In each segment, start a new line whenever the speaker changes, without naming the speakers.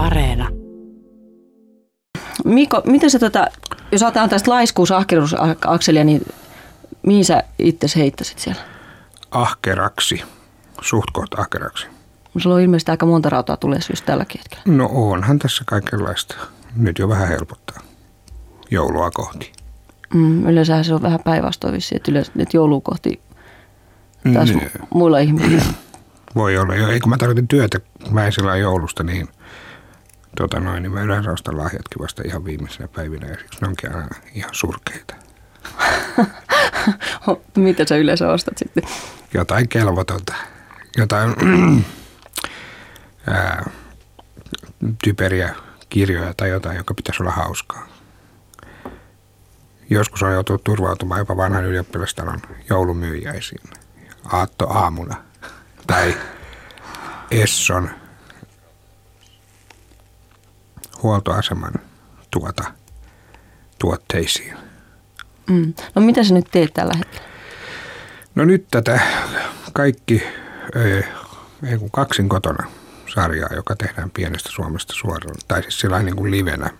Areena.
Mikko, miten se tota, jos ajatellaan tästä laiskuus ahkeruusakselia, niin mihin sä itse heittäisit siellä?
Ahkeraksi, suht kohta ahkeraksi.
Sulla on ilmeisesti aika monta rautaa tulee just tälläkin hetkellä.
No onhan tässä kaikenlaista. Nyt jo vähän helpottaa joulua kohti.
Mm, yleensähän se on vähän päinvastoin vissiin, että, yleensä, että joulua kohti taas
Niin.
muilla ihmisillä.
Voi olla jo. Ei kun mä tarkoitin työtä mäisellä joulusta, niin, tota noin, niin mä yleensä ostan lahjatkin vasta ihan viimeisenä päivinä ja siksi ne onkin aina ihan surkeita.
Mitä sä yleensä ostat sitten?
Jotain kelvotonta, jotain ää, typeriä kirjoja tai jotain, joka pitäisi olla hauskaa. Joskus on joutunut turvautumaan jopa vanhan ylioppilastalon joulumyyjäisiin aatto aamuna tai Esson huoltoaseman tuota, tuotteisiin.
Mm. No mitä sä nyt teet tällä hetkellä?
No nyt tätä kaikki, ei, kun kaksin kotona sarjaa, joka tehdään pienestä Suomesta suoraan, tai siis sillä niin kuin livenä.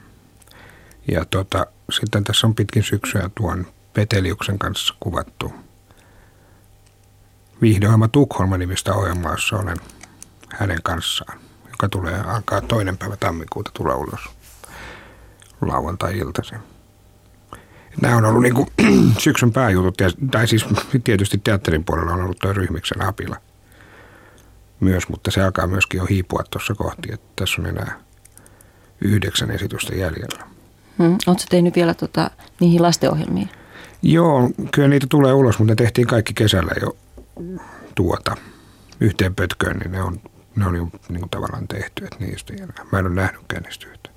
Ja tota, sitten tässä on pitkin syksyä tuon Peteliuksen kanssa kuvattu viihdeohjelma Tukholma nimistä ohjelmaa, jossa olen hänen kanssaan, joka tulee, alkaa toinen päivä tammikuuta tulla ulos lauantai-iltaisin. Nämä on ollut niin kuin syksyn pääjutut, ja- tai siis tietysti teatterin puolella on ollut tuo ryhmiksen apila myös, mutta se alkaa myöskin jo hiipua tuossa kohti, että tässä on enää yhdeksän esitystä jäljellä.
Mm. Oletko tehnyt vielä tota, niihin lastenohjelmiin?
Joo, kyllä niitä tulee ulos, mutta ne tehtiin kaikki kesällä jo tuota yhteen pötköön, niin ne on, ne on jo niin kuin tavallaan tehty, että niistä ei enää. Mä en ole nähnytkään niistä yhtä.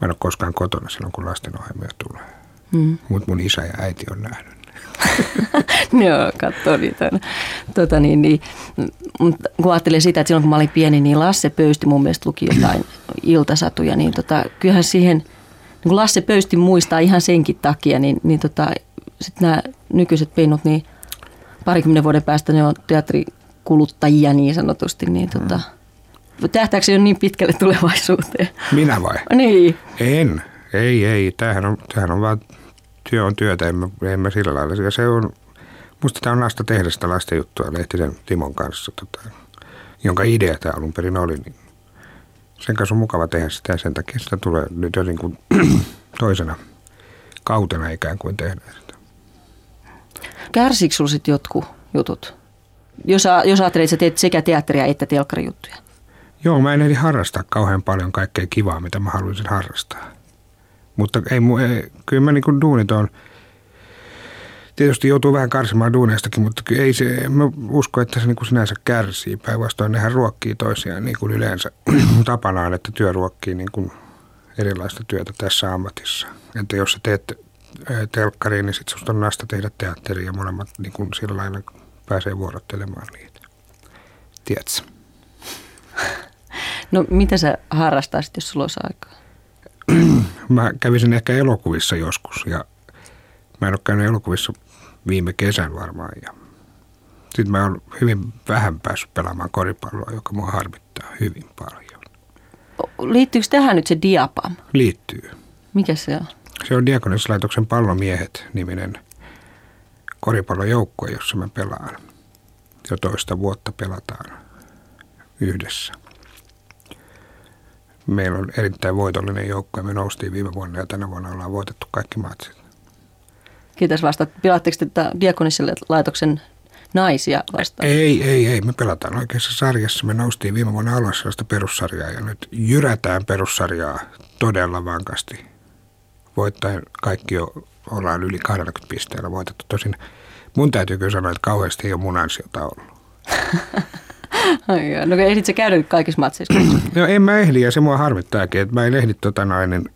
Mä en ole koskaan kotona silloin, kun lastenohjelmia tulee.
Mm.
Mutta mun isä ja äiti on nähnyt. ne.
Joo, katsoo niitä. Tota, niin, niin, kun ajattelee sitä, että silloin kun mä olin pieni, niin Lasse Pöysti mun mielestä luki jotain iltasatuja, niin tota, kyllähän siihen, niin kun Lasse Pöysti muistaa ihan senkin takia, niin, niin tota, sitten nämä nykyiset pennut, niin parikymmenen vuoden päästä ne on teatterikuluttajia niin sanotusti, niin tota, tähtääkö se jo niin pitkälle tulevaisuuteen?
Minä vai?
Niin.
En. Ei, ei. Tämähän on, tämähän on vaan, työ on työtä, en mä sillä lailla. Ja se on, musta tämä on Lasta tehdä sitä lasten juttua Lehtisen Timon kanssa, tota, jonka idea tämä alun perin oli. Niin sen kanssa on mukava tehdä sitä ja sen takia sitä tulee nyt jo niin kuin toisena kautena ikään kuin tehdä sitä.
Kärsikö sulla sitten jotkut jutut? Jos, jos ajattelet, että sä teet sekä teatteria että telkkarijuttuja.
Joo, mä en ehdi harrastaa kauhean paljon kaikkea kivaa, mitä mä haluaisin harrastaa. Mutta ei, ei kyllä mä niin duunit on, tietysti joutuu vähän karsimaan duuneistakin, mutta ei se, mä usko, että se niin kuin sinänsä kärsii. Päinvastoin nehän ruokkii toisiaan niin kuin yleensä tapanaan, että työ ruokkii niin kuin erilaista työtä tässä ammatissa. Että jos sä teet telkkariin, niin sit susta on nasta tehdä teatteria ja molemmat niin kuin sillä lailla pääsee vuorottelemaan niitä. Tiedätkö?
No mitä sä harrastaisit, jos sulla olisi aikaa?
Mä kävisin ehkä elokuvissa joskus ja mä en ole käynyt elokuvissa viime kesän varmaan. Ja sitten mä oon hyvin vähän päässyt pelaamaan koripalloa, joka mua harmittaa hyvin paljon.
Liittyykö tähän nyt se Diapam?
Liittyy.
Mikä se on?
Se on Diakonissalaitoksen Pallomiehet-niminen koripallojoukkue, jossa mä pelaan. Jo toista vuotta pelataan yhdessä. Meillä on erittäin voitollinen joukkue. Me noustiin viime vuonna ja tänä vuonna ollaan voitettu kaikki matsit.
Kiitos vasta. Pelaatteko te tätä Diakoniselle laitoksen naisia vastaan?
Ei, ei, ei. Me pelataan oikeassa sarjassa. Me noustiin viime vuonna alas sellaista perussarjaa ja nyt jyrätään perussarjaa todella vankasti. Voittaen kaikki jo ollaan yli 20 pisteellä voitettu. Tosin mun täytyy kyllä sanoa, että kauheasti ei ole mun ansiota ollut.
Ai jaa. No ehdit sä käydä kaikissa matseissa?
No en mä ehdi ja se mua harmittaakin, että mä en ehdi tota noin, niin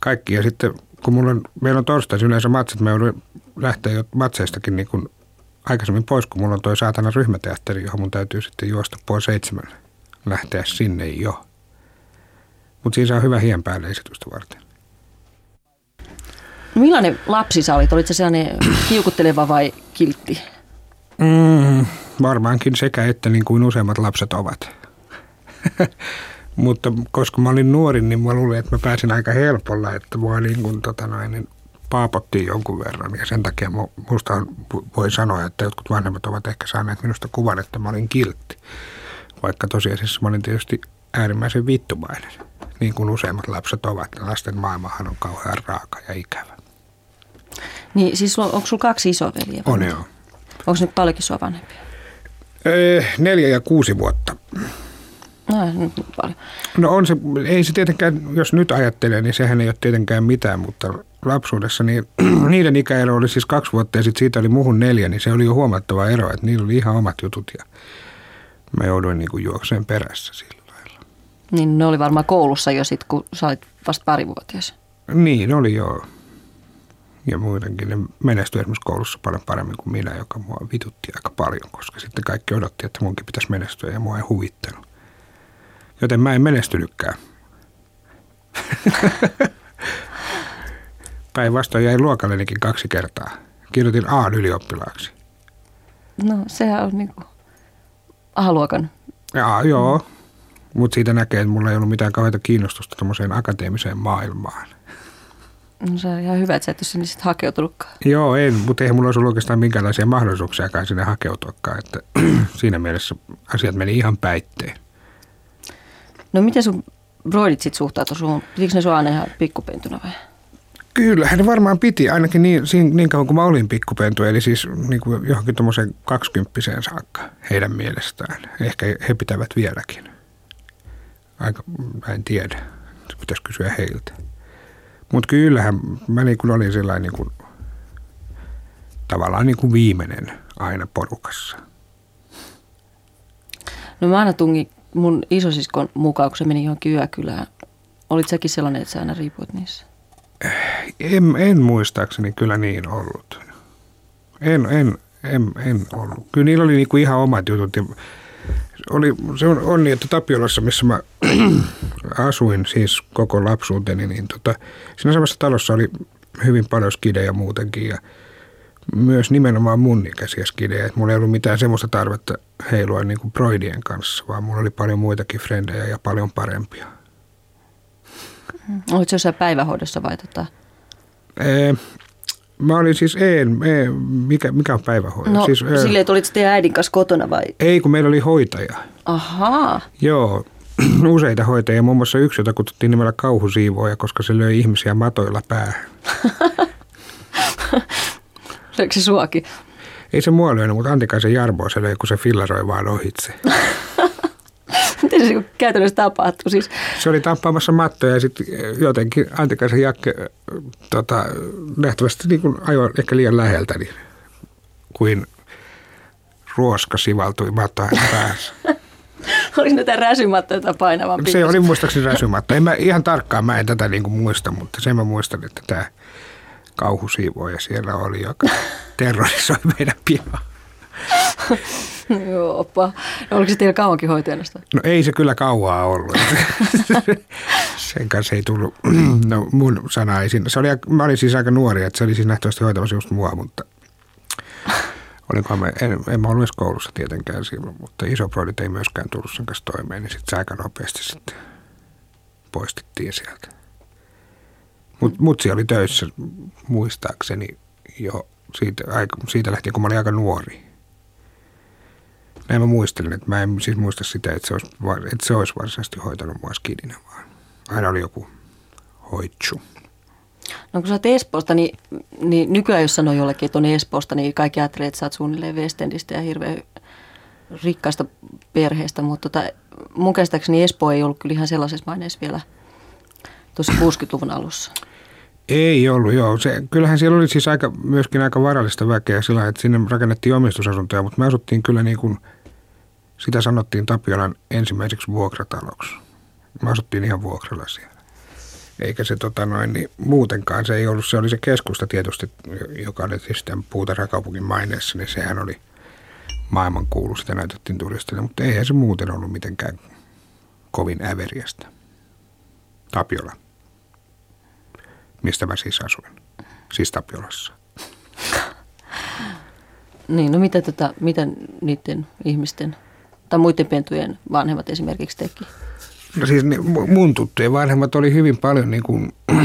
kaikki. Ja sitten kun mulla on, meillä on torstaisin yleensä matsit, mä joudun lähteä jo matseistakin niin kuin aikaisemmin pois, kun mulla on toi saatana ryhmäteatteri, johon mun täytyy sitten juosta puoli seitsemän lähteä sinne jo. Mutta siinä saa hyvä hien päälle esitystä varten.
Millainen lapsi sä olit? Olitko sellainen kiukutteleva vai kiltti?
Mm, varmaankin sekä että niin kuin useimmat lapset ovat. Mutta koska mä olin nuori, niin mä luulin, että mä pääsin aika helpolla, että mua niin kuin, tota noin, niin paapottiin jonkun verran. Ja sen takia musta voi sanoa, että jotkut vanhemmat ovat ehkä saaneet minusta kuvan, että mä olin kiltti. Vaikka tosiasiassa mä olin tietysti äärimmäisen vittumainen, niin kuin useimmat lapset ovat. Lasten maailmahan on kauhean raaka ja ikävä.
Niin siis onko sulla kaksi isoveliä?
On joo.
Onko ne paljonkin sua vanhempia?
Öö, neljä ja kuusi vuotta.
No, nyt paljon.
No on se, ei se tietenkään, jos nyt ajattelee, niin sehän ei ole tietenkään mitään, mutta lapsuudessa niin niiden ikäero oli siis kaksi vuotta ja sitten siitä oli muuhun neljä, niin se oli jo huomattava ero, että niillä oli ihan omat jutut ja mä jouduin niin kuin juokseen perässä sillä lailla.
Niin ne oli varmaan koulussa jo sitten, kun sä olit vasta parivuotias.
Niin, oli joo. Ja muutenkin ne menestyi esimerkiksi koulussa paljon paremmin kuin minä, joka mua vitutti aika paljon, koska sitten kaikki odotti, että munkin pitäisi menestyä ja mua ei huvittanut. Joten mä en menestynytkään. Päinvastoin jäi luokallenikin kaksi kertaa. Kirjoitin A ylioppilaaksi.
No sehän on niin kuin A-luokan.
Ja, joo, mutta siitä näkee, että mulla ei ollut mitään kauheita kiinnostusta tuommoiseen akateemiseen maailmaan.
No se on ihan hyvä, että sä et ole sinne sitten hakeutunutkaan.
Joo, en, mutta eihän mulla olisi ollut oikeastaan minkäänlaisia mahdollisuuksiakaan sinne hakeutuakaan. Että siinä mielessä asiat meni ihan päitteen.
No miten sun broidit sitten suhtautui suhun? Pitikö ne sua aina ihan pikkupentuna vai?
Kyllä, ne varmaan piti, ainakin niin, niin kauan kuin mä olin pikkupentu, eli siis niin kuin johonkin tuommoiseen kaksikymppiseen saakka heidän mielestään. Ehkä he pitävät vieläkin. Aika, mä en tiedä, pitäisi kysyä heiltä. Mutta kyllähän mä niin kuin olin sellainen niin kuin, tavallaan niin kuin viimeinen aina porukassa.
No mä aina tungin mun isosiskon mukaan, kun se meni johonkin yökylään. Olit säkin sellainen, että sä aina riipuit niissä?
En, en muistaakseni kyllä niin ollut. En, en, en, en ollut. Kyllä niillä oli niinku ihan omat jutut. Ja oli, se on onni, että Tapiolassa, missä mä asuin siis koko lapsuuteni, niin tota, siinä samassa talossa oli hyvin paljon skidejä muutenkin ja myös nimenomaan mun ikäisiä skidejä. Että mulla ei ollut mitään semmoista tarvetta heilua niin kuin broidien kanssa, vaan mulla oli paljon muitakin frendejä ja paljon parempia.
Olitko jossain päivähoidossa vai tota?
Ee, mä olin siis, en, en mikä, mikä on päivähoito?
No
siis,
ee, silleen, että olit teidän äidin kanssa kotona vai?
Ei, kun meillä oli hoitaja.
Ahaa.
Joo, useita hoitajia, muun muassa yksi, jota kutsuttiin nimellä kauhusiivooja, koska se löi ihmisiä matoilla päähän.
Löikö se suokin?
Ei se mua lyönyt, mutta Antikaisen Jarboa se löi, kun se fillaroi vaan ohitse.
Miten se käytännössä tapahtui? Siis...
Se oli tappamassa mattoja ja sitten jotenkin Antikaisen Jakke tota, nähtävästi niin kuin ajoi ehkä liian läheltä, niin kuin ruoska sivaltui mattoa päässä.
oli näitä räsymattoja painavan
Se oli muistaakseni räsymatto. En mä ihan tarkkaan, mä en tätä niin kuin muista, mutta sen mä muistan, että tämä kauhusiivoja siellä oli, joka terrorisoi meidän pihaa.
Joopa. Oliko se teillä kauankin hoitajana
No ei se kyllä kauaa ollut. Sen kanssa ei tullut, no mun sana ei siinä. Se oli, mä olin siis aika nuori, että se oli siis nähtävästi hoitamassa just mua, mutta olinkohan mä, en, en mä ollut edes koulussa tietenkään silloin, mutta isoproidit ei myöskään tullut sen kanssa toimeen, niin sitten se aika nopeasti sitten poistettiin sieltä. Mutta mutsi oli töissä muistaakseni jo siitä, siitä lähtien, kun mä olin aika nuori. Näin mä muistelin, että mä en siis muista sitä, että se olisi, että se olisi varsinaisesti hoitanut mua skidinä, vaan aina oli joku hoitsu.
No kun sä oot Espoosta, niin, niin nykyään jos sanoo jollekin, että on Espoosta, niin kaikki ajattelee, että sä oot suunnilleen Westendistä ja hirveän rikkaasta perheestä, mutta tota, mun käsittääkseni Espoo ei ollut kyllä ihan sellaisessa maineessa vielä tuossa 60-luvun alussa.
Ei ollut, joo. Se, kyllähän siellä oli siis aika, myöskin aika varallista väkeä sillä että sinne rakennettiin omistusasuntoja, mutta me asuttiin kyllä niin kuin, sitä sanottiin Tapiolan ensimmäiseksi vuokrataloksi. Me asuttiin ihan vuokralla siellä. Eikä se tota noin, niin muutenkaan, se ei ollut, se oli se keskusta tietysti, joka oli sitten puutarhakaupungin maineessa, niin sehän oli maailmankuulu, sitä näytettiin turisteille, mutta eihän se muuten ollut mitenkään kovin äveriästä. Tapiola mistä mä siis asuin. Siis Tapiolassa.
niin, no mitä, tota, mitä niiden ihmisten tai muiden pentujen vanhemmat esimerkiksi teki?
No siis ne, mun tuttujen vanhemmat oli hyvin paljon niin kuin,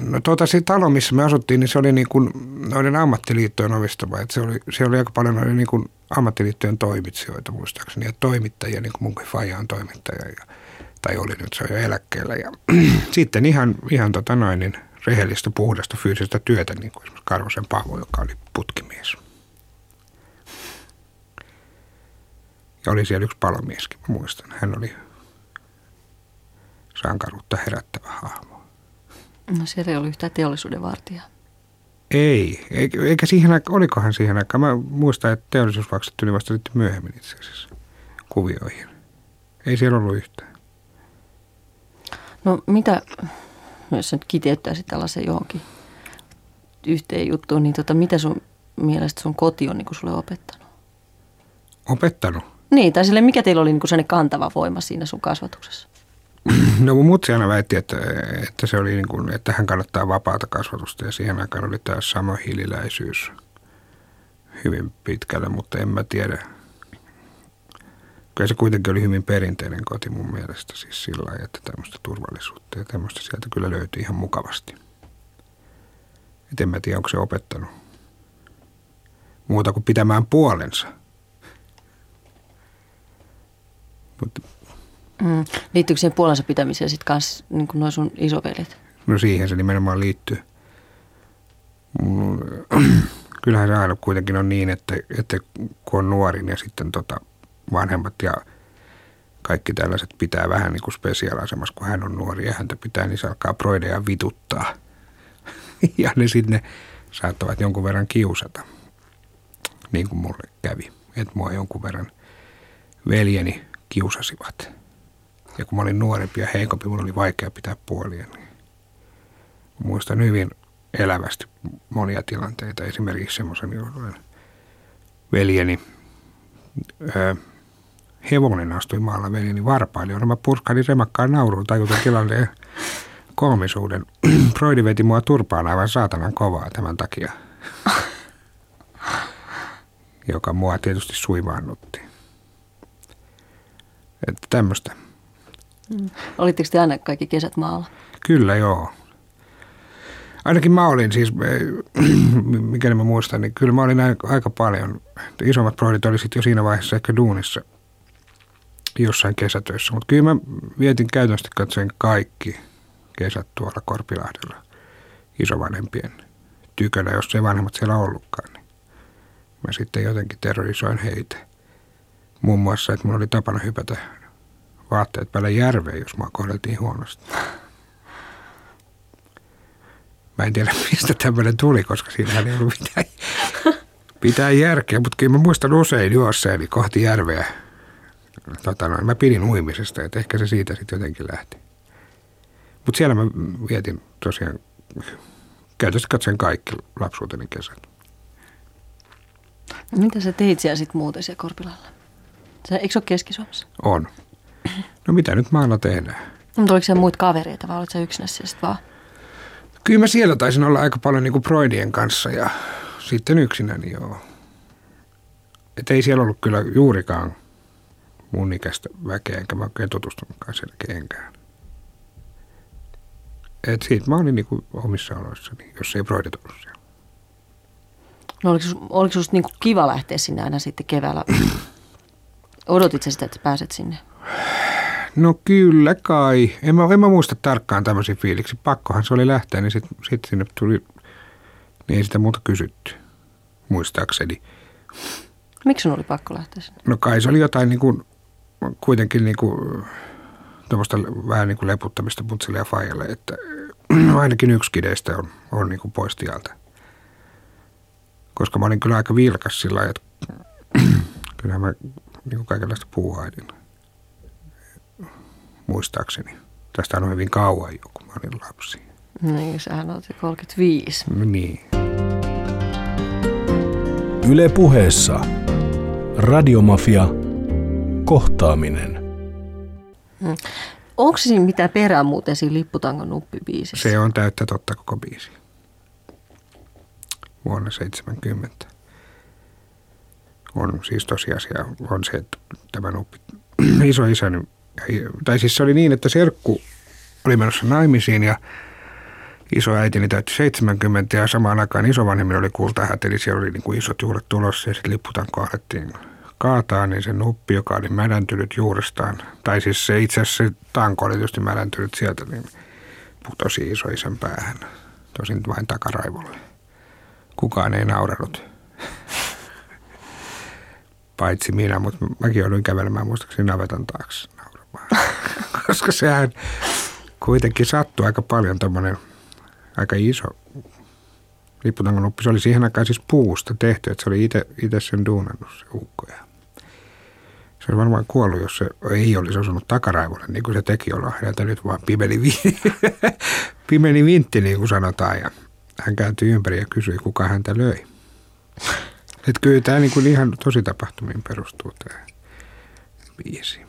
No tuota, se talo, missä me asuttiin, niin se oli niin kuin noiden ammattiliittojen ovistava. Että se oli, se oli aika paljon noiden niin kuin ammattiliittojen toimitsijoita muistaakseni ja toimittajia, niin kuin mun faija on toimittaja ja, tai oli nyt, se on jo eläkkeellä. Ja sitten ihan, ihan tota noin, niin rehellistä, puhdasta fyysistä työtä, niin kuin esimerkiksi Karvosen Paavo, joka oli putkimies. Ja oli siellä yksi palomieskin, mä muistan. Hän oli sankaruutta herättävä hahmo.
No siellä ei ollut yhtään teollisuuden vartijaa.
Ei, eikä siihen aikaan, olikohan siihen aikaan. Mä muistan, että teollisuusvaksat tuli vasta sitten myöhemmin itse asiassa kuvioihin. Ei siellä ollut yhtään.
No mitä, jos nyt kiteyttäisit tällaisen johonkin yhteen juttuun, niin tota, mitä sun mielestä sun koti on niin kuin sulle opettanut?
Opettanut?
Niin, tai sille, mikä teillä oli niin kuin kantava voima siinä sun kasvatuksessa?
No mun mutsi aina väitti, että, että, se oli niin kuin, että hän kannattaa vapaata kasvatusta ja siihen aikaan oli tämä sama hiililäisyys hyvin pitkälle, mutta en mä tiedä. Kyllä se kuitenkin oli hyvin perinteinen koti mun mielestä siis sillä lailla, että tämmöistä turvallisuutta ja tämmöistä sieltä kyllä löytyi ihan mukavasti. Et en mä tiedä, onko se opettanut muuta kuin pitämään puolensa. Mutta
Mm. Liittyykö siihen puolensa pitämiseen sitten kanssa niin kuin noin sun isovelit?
No siihen se nimenomaan liittyy. Kyllähän se aina kuitenkin on niin, että, että kun on nuori ja sitten tota vanhemmat ja kaikki tällaiset pitää vähän niin kuin kun hän on nuori ja häntä pitää, niin se alkaa proideja vituttaa. ja ne sitten ne saattavat jonkun verran kiusata, niin kuin mulle kävi. Että mua jonkun verran veljeni kiusasivat. Ja kun mä olin nuorempi ja heikompi, mulla oli vaikea pitää puolia. Niin muistan hyvin elävästi monia tilanteita. Esimerkiksi semmoisen, jolloin veljeni ö, hevonen astui maalla veljeni varpaille, jolloin mä purskahdin remakkaan nauruun tajutin tilanteen koomisuuden. Broidi veti mua turpaan aivan saatanan kovaa tämän takia, joka mua tietysti suivaannutti. Että tämmöistä.
Mm. Olitteko te aina kaikki kesät maalla?
Kyllä joo. Ainakin mä olin siis, mikäli mä muistan, niin kyllä mä olin aika paljon. Isommat broidit oli sitten jo siinä vaiheessa ehkä duunissa jossain kesätöissä. Mutta kyllä mä vietin käytännössä katsoen kaikki kesät tuolla Korpilahdella isovanhempien tykönä, jos ei vanhemmat siellä ollutkaan. Niin mä sitten jotenkin terrorisoin heitä. Muun muassa, että mulla oli tapana hypätä vaatteet päälle järveen, jos mua kohdeltiin huonosti. Mä en tiedä, mistä tämmöinen tuli, koska siinä ei ollut mitään, mitään järkeä, mutta kyllä mä muistan usein juosseeni kohti järveä. Tota noin, mä pidin uimisesta, että ehkä se siitä sitten jotenkin lähti. Mutta siellä mä vietin tosiaan, käytössä katsoen kaikki lapsuuteni kesät.
No mitä sä teit siellä sitten muuten siellä Korpilalla? Se, eikö se ole Keski-Suomessa?
On. No mitä nyt maalla tehdään?
Mutta oliko siellä muita kavereita vai oliko sä yksinässä sitten vaan?
Kyllä mä siellä taisin olla aika paljon niin kuin Broidien kanssa ja sitten yksinäni joo. Että ei siellä ollut kyllä juurikaan mun ikäistä väkeä, enkä mä oikein tutustunutkaan siellä kenkään. Et siitä mä olin niin kuin omissa oloissani, jos ei Broidit ollut siellä.
No oliko, oliko susta niin kuin kiva lähteä sinne aina sitten keväällä? Odotit sä sitä, että pääset sinne?
No kyllä kai. En mä, en mä muista tarkkaan tämmöisiä fiiliksi. Pakkohan se oli lähteä, niin sitten sit sinne tuli, niin ei sitä muuta kysytty, muistaakseni.
Miksi sun oli pakko lähteä sinne?
No kai se oli jotain niin kuin, kuitenkin niin kuin, tuommoista vähän niin kuin leputtamista putsille ja faijalle, että ainakin yksi kideistä on, on niin kuin pois tieltä. Koska mä olin kyllä aika vilkas sillä lailla, että kyllähän mä niin kuin kaikenlaista puuhailin muistaakseni. Tästä on hyvin kauan jo, kun mä olin lapsi.
Niin, sähän olet 35.
No niin.
Yle puheessa. Radiomafia. Kohtaaminen.
Hmm. Onko siinä mitään perää muuten siinä Lipputangon nuppibiisissä?
Se on täyttä totta koko biisi. Vuonna 70. On siis tosiasia on se, että tämä nuppi isoisäni, tai siis se oli niin, että serkku oli menossa naimisiin ja isoäitini täytti 70 ja samaan aikaan isovanhemmilla oli kultahät, eli siellä oli niin kuin isot juuret tulossa ja sitten lipputanko alettiin kaataa, niin se nuppi, joka oli mädäntynyt juurestaan, tai siis se itse asiassa se tanko oli tietysti mädäntynyt sieltä, niin putosi isoisän päähän, tosin vain takaraivolle. Kukaan ei nauranut. Paitsi minä, mutta mäkin jouduin kävelemään muistaakseni navetan taakse nauramaan. Koska sehän kuitenkin sattui aika paljon tämmöinen aika iso lipputangon nuppi. Se oli siihen aikaan siis puusta tehty, että se oli itse sen duunannut se ukko. Se oli varmaan kuollut, jos se ei olisi osunut takaraivolle, niin kuin se teki olla häneltä nyt vaan pimeni, vi- pimeni vintti, niin kuin sanotaan. Ja hän kääntyi ympäri ja kysyi, kuka häntä löi. Että kyllä tämä niin kuin ihan tosi tapahtumiin perustuu tämä biisi.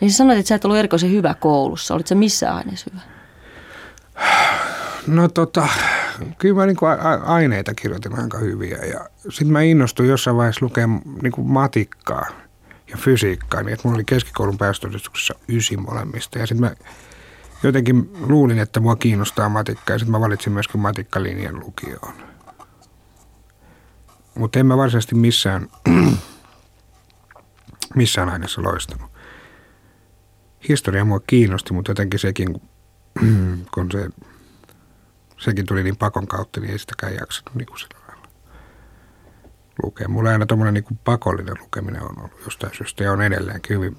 Niin sanoit, että sä et ollut erikoisen hyvä koulussa. Olitko missä aineessa hyvä?
No tota, kyllä mä niin aineita kirjoitin aika hyviä ja sitten mä innostuin jossain vaiheessa lukemaan niin matikkaa ja fysiikkaa, niin että mulla oli keskikoulun päästötodistuksessa ysi molemmista ja sitten mä jotenkin luulin, että mua kiinnostaa matikkaa ja sitten mä valitsin myöskin matikkalinjan lukioon. Mutta en mä varsinaisesti missään, missään aineessa loistanut. Historia mua kiinnosti, mutta jotenkin sekin, kun se sekin tuli niin pakon kautta, niin ei sitäkään jaksanut niin kuin sillä lailla lukea. Mulla aina tuommoinen niin pakollinen lukeminen on ollut jostain syystä ja on edelleenkin hyvin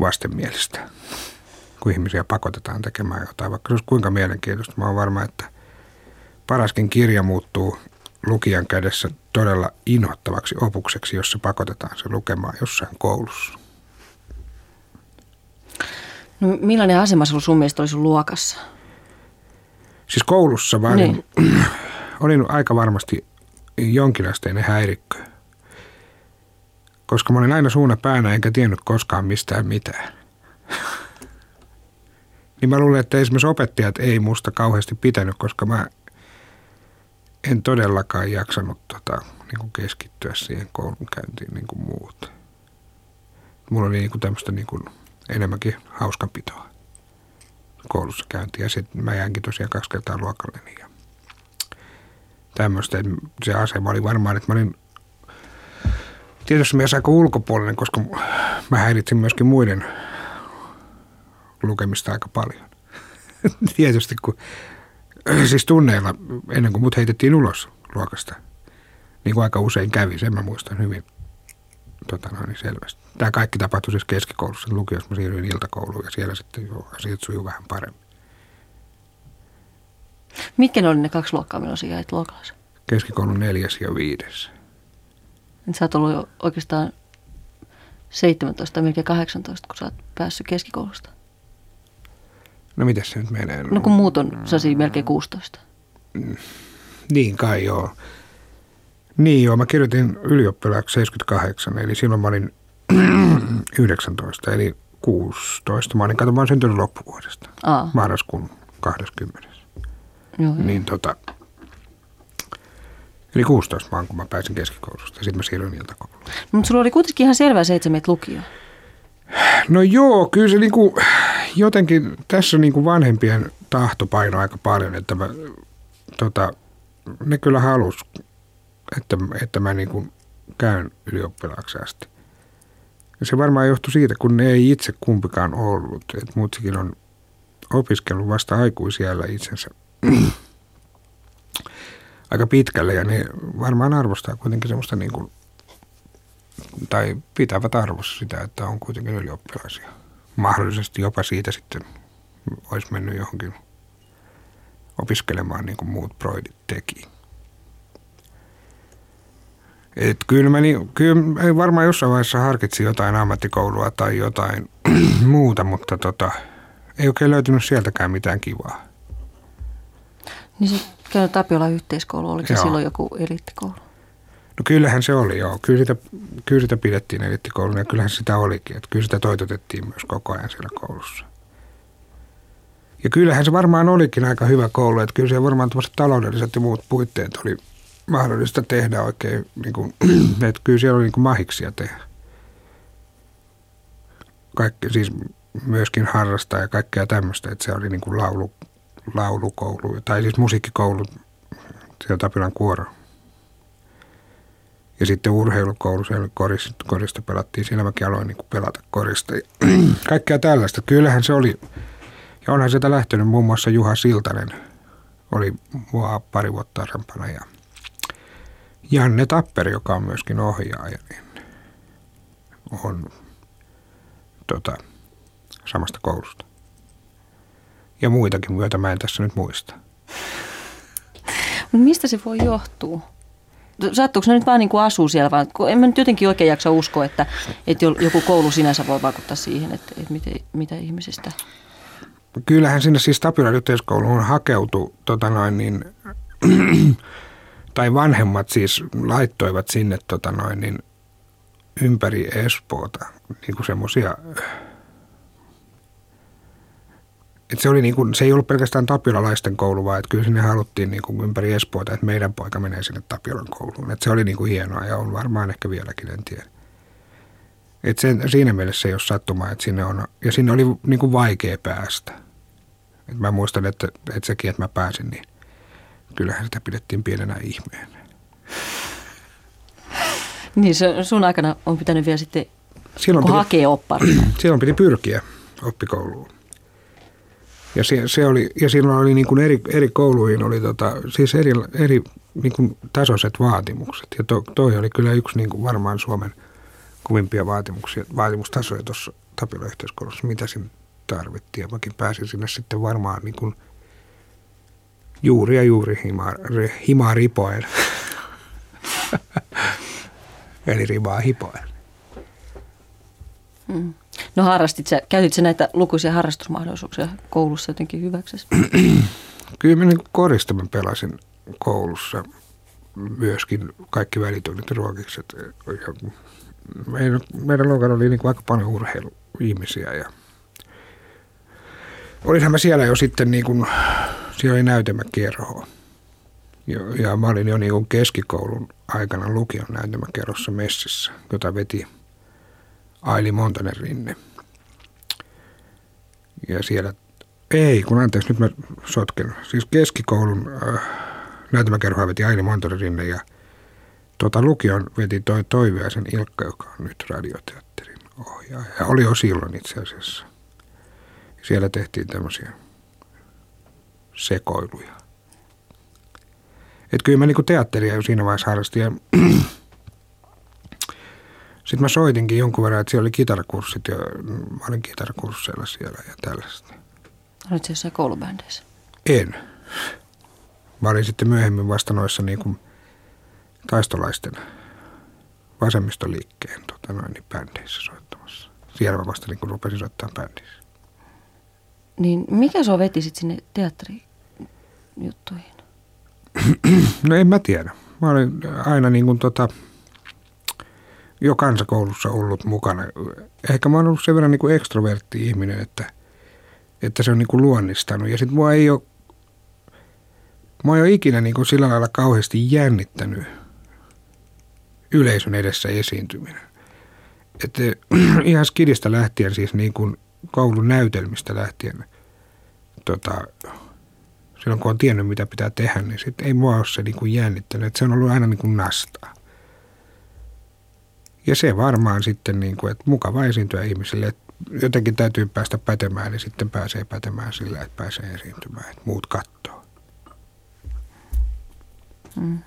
vastenmielistä, kun ihmisiä pakotetaan tekemään jotain. Vaikka se olisi kuinka mielenkiintoista, mä oon varma, että paraskin kirja muuttuu lukijan kädessä todella inhottavaksi opukseksi, jos se pakotetaan se lukemaan jossain koulussa.
No, millainen asema sinulla sun mielestä oli sun luokassa?
Siis koulussa vaan niin. olin aika varmasti jonkinasteinen häirikkö. Koska mä olin aina suuna päänä enkä tiennyt koskaan mistään mitään. niin mä luulen, että esimerkiksi opettajat ei musta kauheasti pitänyt, koska mä en todellakaan jaksanut tota, niin kuin keskittyä siihen koulunkäyntiin niin kuin muut. Mulla oli niin kuin tämmöistä niin kuin enemmänkin hauskanpitoa koulussa käyntiin ja sitten mä jäänkin tosiaan kaksi kertaa luokalle. Niin ja tämmöistä. Se asema oli varmaan, että mä olin tietysti myös aika ulkopuolinen, koska mä häiritsin myöskin muiden lukemista aika paljon. tietysti kun, siis tunneilla ennen kuin mut heitettiin ulos luokasta. Niin kuin aika usein kävi, sen mä muistan hyvin tota noin, niin selvästi. Tämä kaikki tapahtui siis keskikoulussa. Lukiossa mä siirryin iltakouluun ja siellä sitten jo asiat sujuu vähän paremmin.
Mitkä ne oli ne kaksi luokkaa, milloin sinä jäit luokalla?
Keskikoulun neljäs ja viides.
Sä oot ollut jo oikeastaan 17 melkein 18, kun sä oot päässyt keskikoulusta.
No mitä se nyt menee?
No kun muut on sasi melkein 16.
Niin kai joo. Niin joo, mä kirjoitin ylioppilaaksi 78, eli silloin mä olin 19, eli 16. Mä olin, kato, mä olin syntynyt loppuvuodesta, Aa. marraskuun 20. Joo, niin tota, eli 16 vaan, kun mä pääsin keskikoulusta ja sitten mä siirryin iltakouluun. No,
mutta sulla oli kuitenkin ihan selvää se, että sä lukioon.
No joo, kyllä se niinku, jotenkin tässä niinku vanhempien tahto paino aika paljon, että mä, tota, ne kyllä halus että, että mä niin kuin käyn ylioppilaaksi asti. Ja se varmaan johtui siitä, kun ne ei itse kumpikaan ollut. Että muutsikin on opiskellut vasta aikuisiellä itsensä aika pitkälle ja ne varmaan arvostaa kuitenkin semmoista niin kuin, tai pitävät arvossa sitä, että on kuitenkin ylioppilaisia. Mahdollisesti jopa siitä sitten olisi mennyt johonkin opiskelemaan niin kuin muut proidit teki. Et kyllä, mä, niin, kyllä ei varmaan jossain vaiheessa harkitsi jotain ammattikoulua tai jotain muuta, mutta tota, ei oikein löytynyt sieltäkään mitään kivaa.
Niin se käy Tapiola yhteiskoulu, oliko se silloin joku eliittikoulu?
No kyllähän se oli, joo. Kyllä sitä, kyllä sitä pidettiin eliittikouluna ja kyllähän sitä olikin. Että kyllä sitä toitotettiin myös koko ajan siellä koulussa. Ja kyllähän se varmaan olikin aika hyvä koulu, että kyllä se varmaan taloudelliset ja muut puitteet oli mahdollista tehdä oikein, niin kuin, että kyllä siellä oli niin kuin mahiksia tehdä. kaikki, siis myöskin harrastaa ja kaikkea tämmöistä, että se oli niin kuin laulu, laulukoulu, tai siis musiikkikoulu, siellä Tapilan kuoro. Ja sitten urheilukoulu, siellä korista, korista pelattiin, siellä mäkin aloin niin pelata korista. Ja kaikkea tällaista. Kyllähän se oli, ja onhan sieltä lähtenyt muun muassa Juha Siltanen, oli mua pari vuotta arempana ja Janne Tapperi, joka on myöskin ohjaaja, niin on tota, samasta koulusta. Ja muitakin, joita mä en tässä nyt muista.
Mistä se voi johtua? Sattuuko ne nyt vaan niin kuin asuu siellä, vaan en mä nyt jotenkin oikein jaksa uskoa, että, että joku koulu sinänsä voi vaikuttaa siihen, että, että mitä, mitä ihmisistä?
Kyllähän sinne siis Tapilan yhteiskouluun hakeutui tota noin niin, tai vanhemmat siis laittoivat sinne tota noin niin, ympäri Espoota niin semmoisia että se, oli niin kuin, se ei ollut pelkästään tapiolalaisten koulu, vaan että kyllä sinne haluttiin niin kuin ympäri Espoota, että meidän poika menee sinne Tapiolan kouluun. Että se oli niin kuin hienoa ja on varmaan ehkä vieläkin, en tiedä. Et sen, siinä mielessä ei ole sattumaa, että sinne on, ja sinne oli niin kuin vaikea päästä. Et mä muistan, että, että sekin, että mä pääsin, niin kyllähän sitä pidettiin pienenä ihmeenä.
Niin, se sun aikana on pitänyt vielä sitten silloin piti, hakea oppari.
Silloin piti pyrkiä oppikouluun. Ja, se, se oli, ja silloin oli niin kuin eri, eri kouluihin oli tota, siis eri, eri niin kuin tasoiset vaatimukset. Ja to, toi oli kyllä yksi niin kuin varmaan Suomen kuvimpia vaatimuksia, vaatimustasoja tuossa Tapiola yhteiskoulussa, mitä siinä tarvittiin. Ja mäkin pääsin sinne sitten varmaan niin kuin juuri ja juuri himaa, himaa ripoen. Eli ribaa hipoen.
Hmm. No harrastit sä, käytit sä näitä lukuisia harrastusmahdollisuuksia koulussa jotenkin hyväksi?
Kyllä mä niin korista mä pelasin koulussa myöskin kaikki välitunnit ruokikset. Meidän, meidän luokalla oli niin kuin aika paljon urheiluihmisiä ja olinhan mä siellä jo sitten niin kuin, siellä oli näytelmäkerho. Ja, ja mä olin jo niin kuin keskikoulun aikana lukion näytelmäkerrossa messissä, jota veti Aili Montanen rinne. Ja siellä, ei kun anteeksi, nyt mä sotken. Siis keskikoulun äh, näytelmäkerhoa veti Aili Montanen rinne ja tota, lukion veti toi Toiviaisen Ilkka, joka on nyt radioteatterin ohjaaja. Ja oli jo silloin itse asiassa. Siellä tehtiin tämmöisiä sekoiluja. Että kyllä mä niinku teatteria jo siinä vaiheessa harrastin. Ja sitten mä soitinkin jonkun verran, että siellä oli kitarakurssit ja mä olin kitarakursseilla siellä ja tällaista.
Olit se jossain koulubändeissä?
En. Mä olin sitten myöhemmin vasta noissa niin kuin taistolaisten vasemmistoliikkeen tota noin, niin bändeissä soittamassa. Siellä mä vasta niin kuin rupesin soittamaan bändissä.
Niin mikä sua veti sitten sinne teatterijuttuihin?
no en mä tiedä. Mä olin aina niin kuin tota, jo kansakoulussa ollut mukana. Ehkä mä oon ollut sen verran niin kuin ekstrovertti ihminen, että, että se on niin kuin luonnistanut. Ja sitten mua ei ole, mua ei ole ikinä niin kuin sillä lailla kauheasti jännittänyt yleisön edessä esiintyminen. Että ihan skidistä lähtien siis niin kuin koulun näytelmistä lähtien, tota, silloin kun on tiennyt mitä pitää tehdä, niin sitten ei mua ole se niin kuin jännittänyt. Että se on ollut aina niin kuin nastaa. Ja se varmaan sitten, niin kuin, että mukava esiintyä ihmisille, että jotenkin täytyy päästä pätemään, niin sitten pääsee pätemään sillä, että pääsee esiintymään, että muut katsoo. Mm.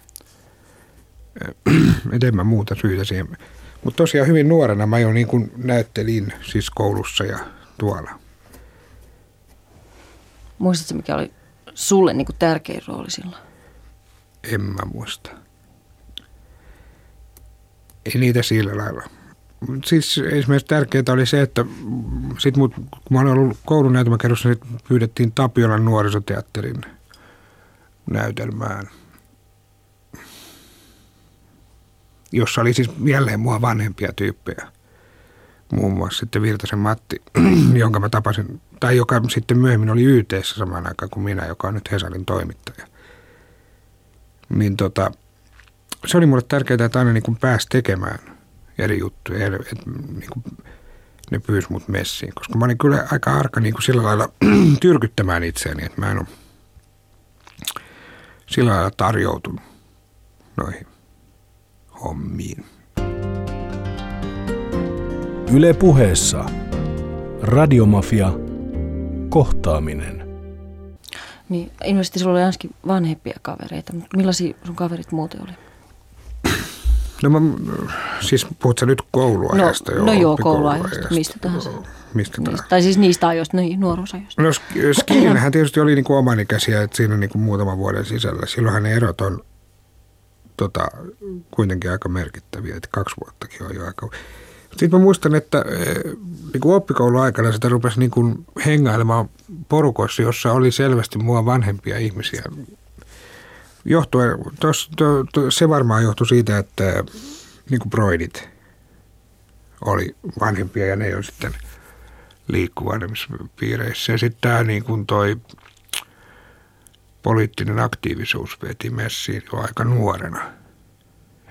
Et en mä muuta syytä siihen. Mutta tosiaan hyvin nuorena mä jo niin kuin näyttelin siis koulussa ja tuolla.
Muistatko, mikä oli sulle niin kuin tärkein rooli silloin?
En mä muista ei niitä sillä lailla. Siis esimerkiksi tärkeää oli se, että sit mut, kun mä olin ollut koulun näytelmäkerrossa, niin pyydettiin Tapiolan nuorisoteatterin näytelmään, jossa oli siis jälleen mua vanhempia tyyppejä. Muun muassa sitten Virtasen Matti, jonka mä tapasin, tai joka sitten myöhemmin oli YTssä samaan aikaan kuin minä, joka on nyt Hesarin toimittaja. Niin tota, se oli mulle tärkeää, että aina niin kuin pääsi tekemään eri juttuja. Et, niin kuin, ne pyysi mut messiin, koska mä olin kyllä aika arka niin kuin sillä lailla tyrkyttämään itseäni, että mä en ole sillä lailla tarjoutunut noihin hommiin.
Yle puheessa. Radiomafia. Kohtaaminen.
Niin, ilmeisesti sulla oli ainakin vanhempia kavereita, mutta millaisia sun kaverit muuten oli?
No mä, siis puhut sä nyt kouluajasta?
No, no joo, kouluajasta, mistä tahansa.
Mistä tahansa.
Tai siis niistä ajoista, niin nuoruusajoista.
No Skininähän tietysti oli niin kuin omanikäisiä, että siinä niin kuin muutaman vuoden sisällä. Silloinhan ne erot on tota, kuitenkin aika merkittäviä, että kaksi vuottakin on jo aika. Sitten mä muistan, että eh, niin kuin oppikouluaikana sitä rupesi niin kuin hengailemaan porukoissa, jossa oli selvästi mua vanhempia ihmisiä. Johtuen, tos, to, to, se varmaan johtui siitä, että niin kuin broidit oli vanhempia ja ne on sitten liikkuvanemmissa piireissä. Ja sitten tämä niin kuin toi poliittinen aktiivisuus veti messiin jo aika nuorena.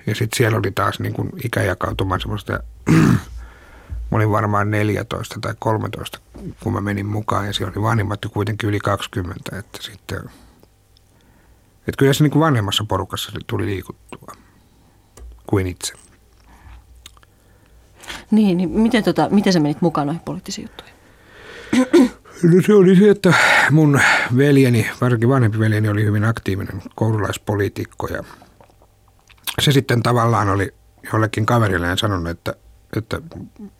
Ja sitten siellä oli taas niin kuin ikäjakautuma semmoista, mä olin varmaan 14 tai 13, kun mä menin mukaan ja siellä oli vanhimmat kuitenkin yli 20, että sitten, että kyllä se niin kuin vanhemmassa porukassa tuli liikuttua kuin itse.
Niin, niin miten, tota, miten sä menit mukaan noihin poliittisiin juttuihin?
No se oli se, että mun veljeni, varsinkin vanhempi veljeni oli hyvin aktiivinen koululaispoliitikko ja se sitten tavallaan oli jollekin kaverilleen sanonut, että, että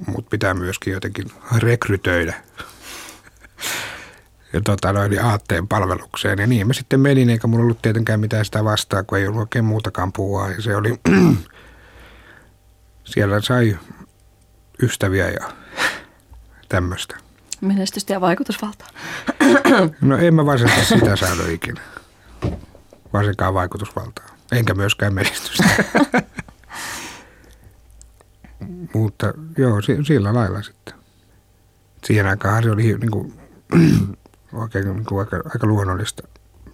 mut pitää myöskin jotenkin rekrytöidä ja tota, noin, aatteen palvelukseen. Ja niin mä sitten menin, eikä mulla ollut tietenkään mitään sitä vastaa, kun ei ollut oikein muutakaan puhua. Ja se oli, siellä sai ystäviä ja tämmöistä.
Menestystä ja vaikutusvaltaa.
No en mä varsinaisesti sitä saanut ikinä. Varsinkaan vaikutusvaltaa. Enkä myöskään menestystä. Mutta joo, sillä lailla sitten. Siihen aikaan se oli niin kuin, oikein niin kuin aika, aika luonnollista.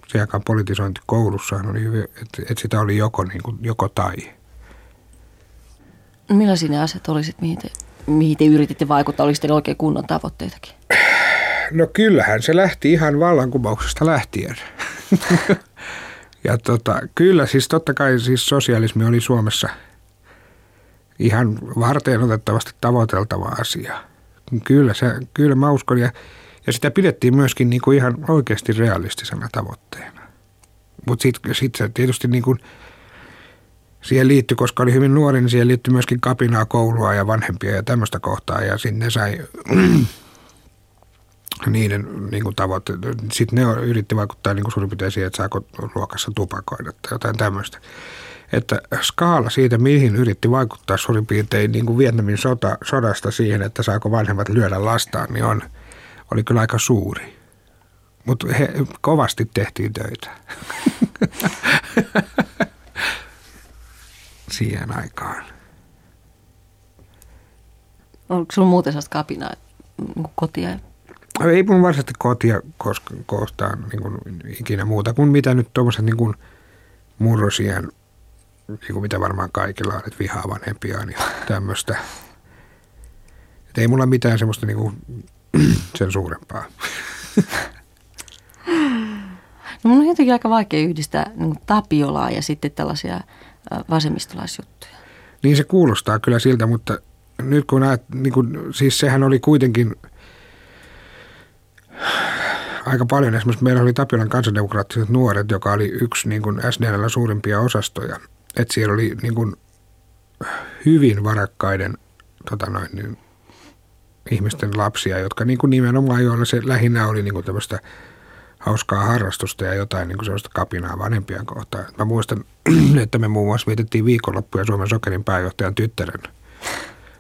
Siihen aikaan politisointi koulussa oli hyvin, että, että sitä oli joko, niin kuin, joko tai.
Millaisia ne asiat olisit, mihin te, mihin te yrititte vaikuttaa? Oliko teillä oikein kunnon tavoitteitakin?
No kyllähän se lähti ihan vallankumouksesta lähtien. ja tota, kyllä siis totta kai siis sosialismi oli Suomessa ihan varteen otettavasti tavoiteltava asia. Kyllä, se, kyllä mä uskon ja, ja sitä pidettiin myöskin niin kuin ihan oikeasti realistisena tavoitteena. Mutta sitten sit se tietysti niin kuin, siihen liittyi, koska oli hyvin nuori, niin siihen liittyi myöskin kapinaa koulua ja vanhempia ja tämmöistä kohtaa. Ja sinne sai niiden niin kuin tavoite. Sitten ne yritti vaikuttaa niin kuin suurin piirtein siihen, että saako luokassa tupakoida tai jotain tämmöistä. Että skaala siitä, mihin yritti vaikuttaa suurin piirtein niin kuin Vietnamin sota, sodasta siihen, että saako vanhemmat lyödä lastaan, niin on, oli kyllä aika suuri. Mutta kovasti tehtiin töitä. siihen aikaan.
Onko sinulla muuten sellaista kapinaa niin kotia
ei mun varsinaisesti kotia koska, kohtaan niin kuin, ikinä muuta kuin mitä nyt tuommoiset niin kuin murrosien, niin kuin mitä varmaan kaikilla on, että vihaa vanhempiaan ja tämmöistä. Et ei mulla mitään semmoista niin kuin, sen suurempaa.
No mun on jotenkin aika vaikea yhdistää niin Tapiolaa ja sitten tällaisia vasemmistolaisjuttuja.
Niin se kuulostaa kyllä siltä, mutta nyt kun näet, niin kuin, siis sehän oli kuitenkin – aika paljon. Esimerkiksi meillä oli Tapiolan kansandemokraattiset nuoret, joka oli yksi niin kuin SDNllä suurimpia osastoja. Että siellä oli niin kuin hyvin varakkaiden tota noin, niin, ihmisten lapsia, jotka niin kuin nimenomaan, joilla se lähinnä oli niin kuin tämmöistä hauskaa harrastusta ja jotain niin kuin sellaista kapinaa vanhempien kohtaan. Mä muistan, että me muun muassa vietettiin viikonloppuja Suomen sokerin pääjohtajan tyttären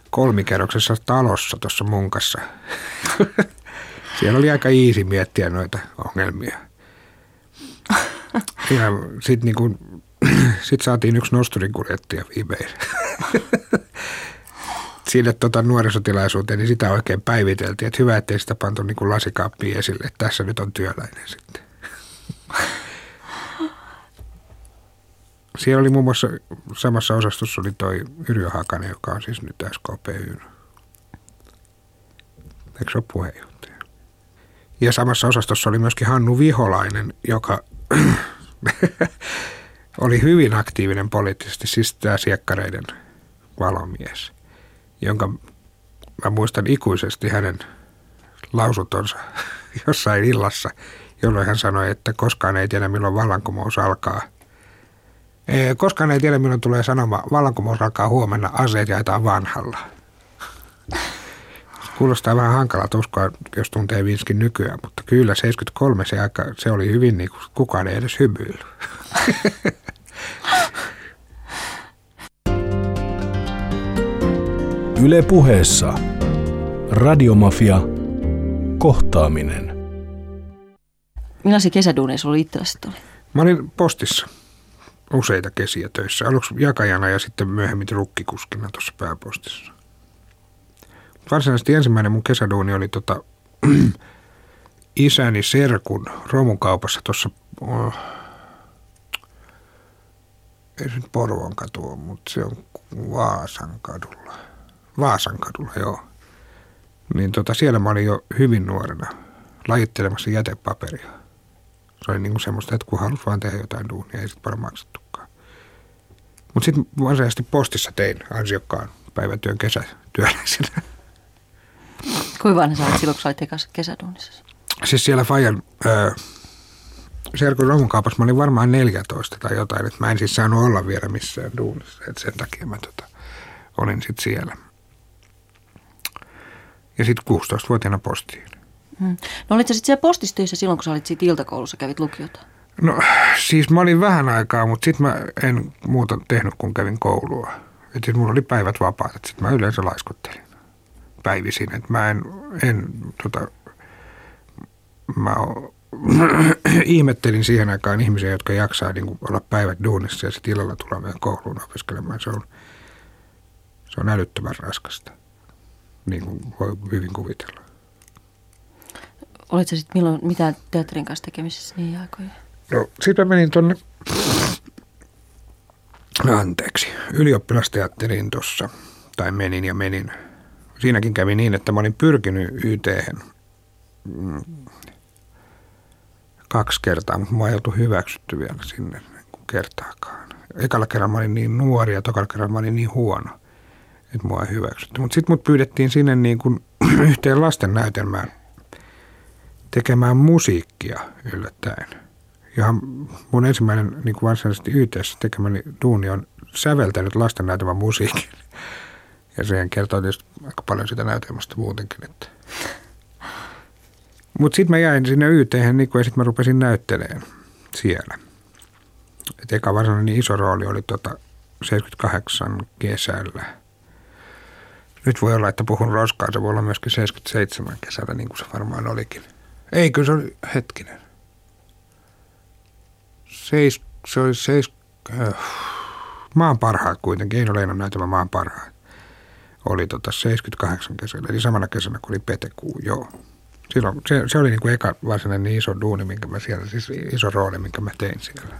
kolmikerroksessa talossa tuossa munkassa. Siellä oli aika easy miettiä noita ongelmia. Ja sitten niinku, sit saatiin yksi nosturikuljettaja viimein. Sille tota nuorisotilaisuuteen, niin sitä oikein päiviteltiin, että hyvä, ettei sitä pantu niin lasikaappiin esille, että tässä nyt on työläinen sitten. Siellä oli muun muassa samassa osastossa oli toi Yrjö Hakanen, joka on siis nyt SKPY Eikö se ole puheenjohtaja? Ja samassa osastossa oli myöskin Hannu Viholainen, joka oli hyvin aktiivinen poliittisesti, siis tämä siekkareiden valomies, jonka mä muistan ikuisesti hänen lausutonsa jossain illassa, jolloin hän sanoi, että koskaan ei tiedä milloin vallankumous alkaa. Koskaan ei tiedä milloin tulee sanoma, vallankumous alkaa huomenna, aseet jaetaan vanhalla. Kuulostaa vähän hankalalta uskoa, jos tuntee Vinskin nykyään, mutta kyllä 73 se, aika, se oli hyvin niin kuin kukaan ei edes hymyillyt.
Yle puheessa. Radiomafia. Kohtaaminen.
Millaisia kesäduuneja sulla itselläsi oli?
Mä olin postissa useita kesiä töissä. Aluksi jakajana ja sitten myöhemmin rukkikuskina tuossa pääpostissa. Varsinaisesti ensimmäinen mun kesäduuni oli tota, isäni Serkun romukaupassa tuossa, oh, ei se nyt Porvon katu mutta se on Vaasan kadulla. Vaasan kadulla, joo. Niin tota, siellä mä olin jo hyvin nuorena lajittelemassa jätepaperia. Se oli niinku semmoista, että kun halusi vaan tehdä jotain duunia, ei sitten paljon maksettukaan. Mutta sitten varsinaisesti postissa tein ansiokkaan päivätyön kesätyöläisenä.
Kuinka vanha sä olet silloin, kun sä olit kesäduunissa?
Siis siellä Fajan äh, Serkun romukaupassa mä olin varmaan 14 tai jotain, että mä en siis saanut olla vielä missään duunissa, että sen takia mä tota, olin sitten siellä. Ja sitten 16-vuotiaana postiin.
Hmm. No olitko sitten siellä postistöissä silloin, kun sä olit siitä iltakoulussa, kävit lukiota?
No siis mä olin vähän aikaa, mutta sitten mä en muuta tehnyt, kun kävin koulua. Että siis mulla oli päivät vapaat, että sitten mä yleensä laiskottelin päivisin. Että mä en, en tota, mä ihmettelin siihen aikaan ihmisiä, jotka jaksaa niin kuin olla päivät duunissa ja sitten illalla tulla vielä kouluun opiskelemaan. Se on, se on älyttömän raskasta, niin kuin voi hyvin kuvitella.
Olitko sitten milloin mitä teatterin kanssa tekemisissä niin aikoina?
No, sitten menin tuonne, anteeksi, ylioppilasteatteriin tuossa, tai menin ja menin. Siinäkin kävi niin, että mä olin pyrkinyt YThen mm, kaksi kertaa, mutta mä ei oltu hyväksytty vielä sinne niin kertaakaan. Ekalla kerralla mä olin niin nuori ja tokalla kerralla mä olin niin huono, että mua ei hyväksytty. Mutta sitten mut pyydettiin sinne niin kuin yhteen lasten näytelmään tekemään musiikkia yllättäen. Ja mun ensimmäinen niin kuin varsinaisesti YTssä tekemäni duuni on säveltänyt lasten näytelmän musiikin. Ja siihen kertoo tietysti aika paljon sitä näytelmästä muutenkin, että mutta sitten mä jäin sinne YThen niin ja sitten mä rupesin näyttelemään siellä. Et eka varsinainen niin iso rooli oli tota 78 kesällä. Nyt voi olla, että puhun roskaa, se voi olla myöskin 77 kesällä, niin kuin se varmaan olikin. Ei, kyllä se oli hetkinen. Seis, se oli seis, äh, maan parhaat kuitenkin, ei ole Leena näytelmä maan parhaat. Oli tota 78 kesällä, eli samana kesänä kuin oli Petekuu, joo silloin, se, se oli niin kuin eka varsinainen niin iso duuni, minkä mä siellä, siis iso rooli, minkä mä tein siellä.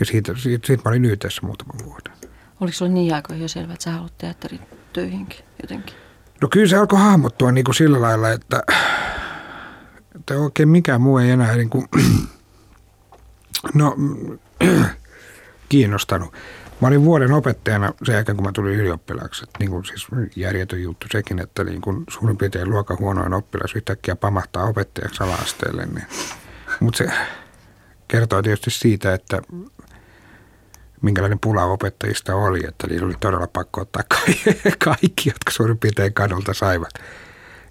Ja siitä, siitä, siitä mä olin YTssä muutaman vuoden.
Oliko sulla niin aikoina jo selvä, että sä haluat teatterin töihinkin jotenkin?
No kyllä se alkoi hahmottua niin kuin sillä lailla, että, että oikein mikään muu ei enää niin kuin, no, kiinnostanut. Mä olin vuoden opettajana sen jälkeen, kun mä tulin ylioppilaaksi. Niin kuin siis järjetön juttu sekin, että niin kuin suurin piirtein luokan huonoin oppilas yhtäkkiä pamahtaa opettajaksi ala-asteelle. Niin. Mutta se kertoo tietysti siitä, että minkälainen pula opettajista oli, että niillä oli todella pakko ottaa kaikki, jotka suurin piirtein kadulta saivat.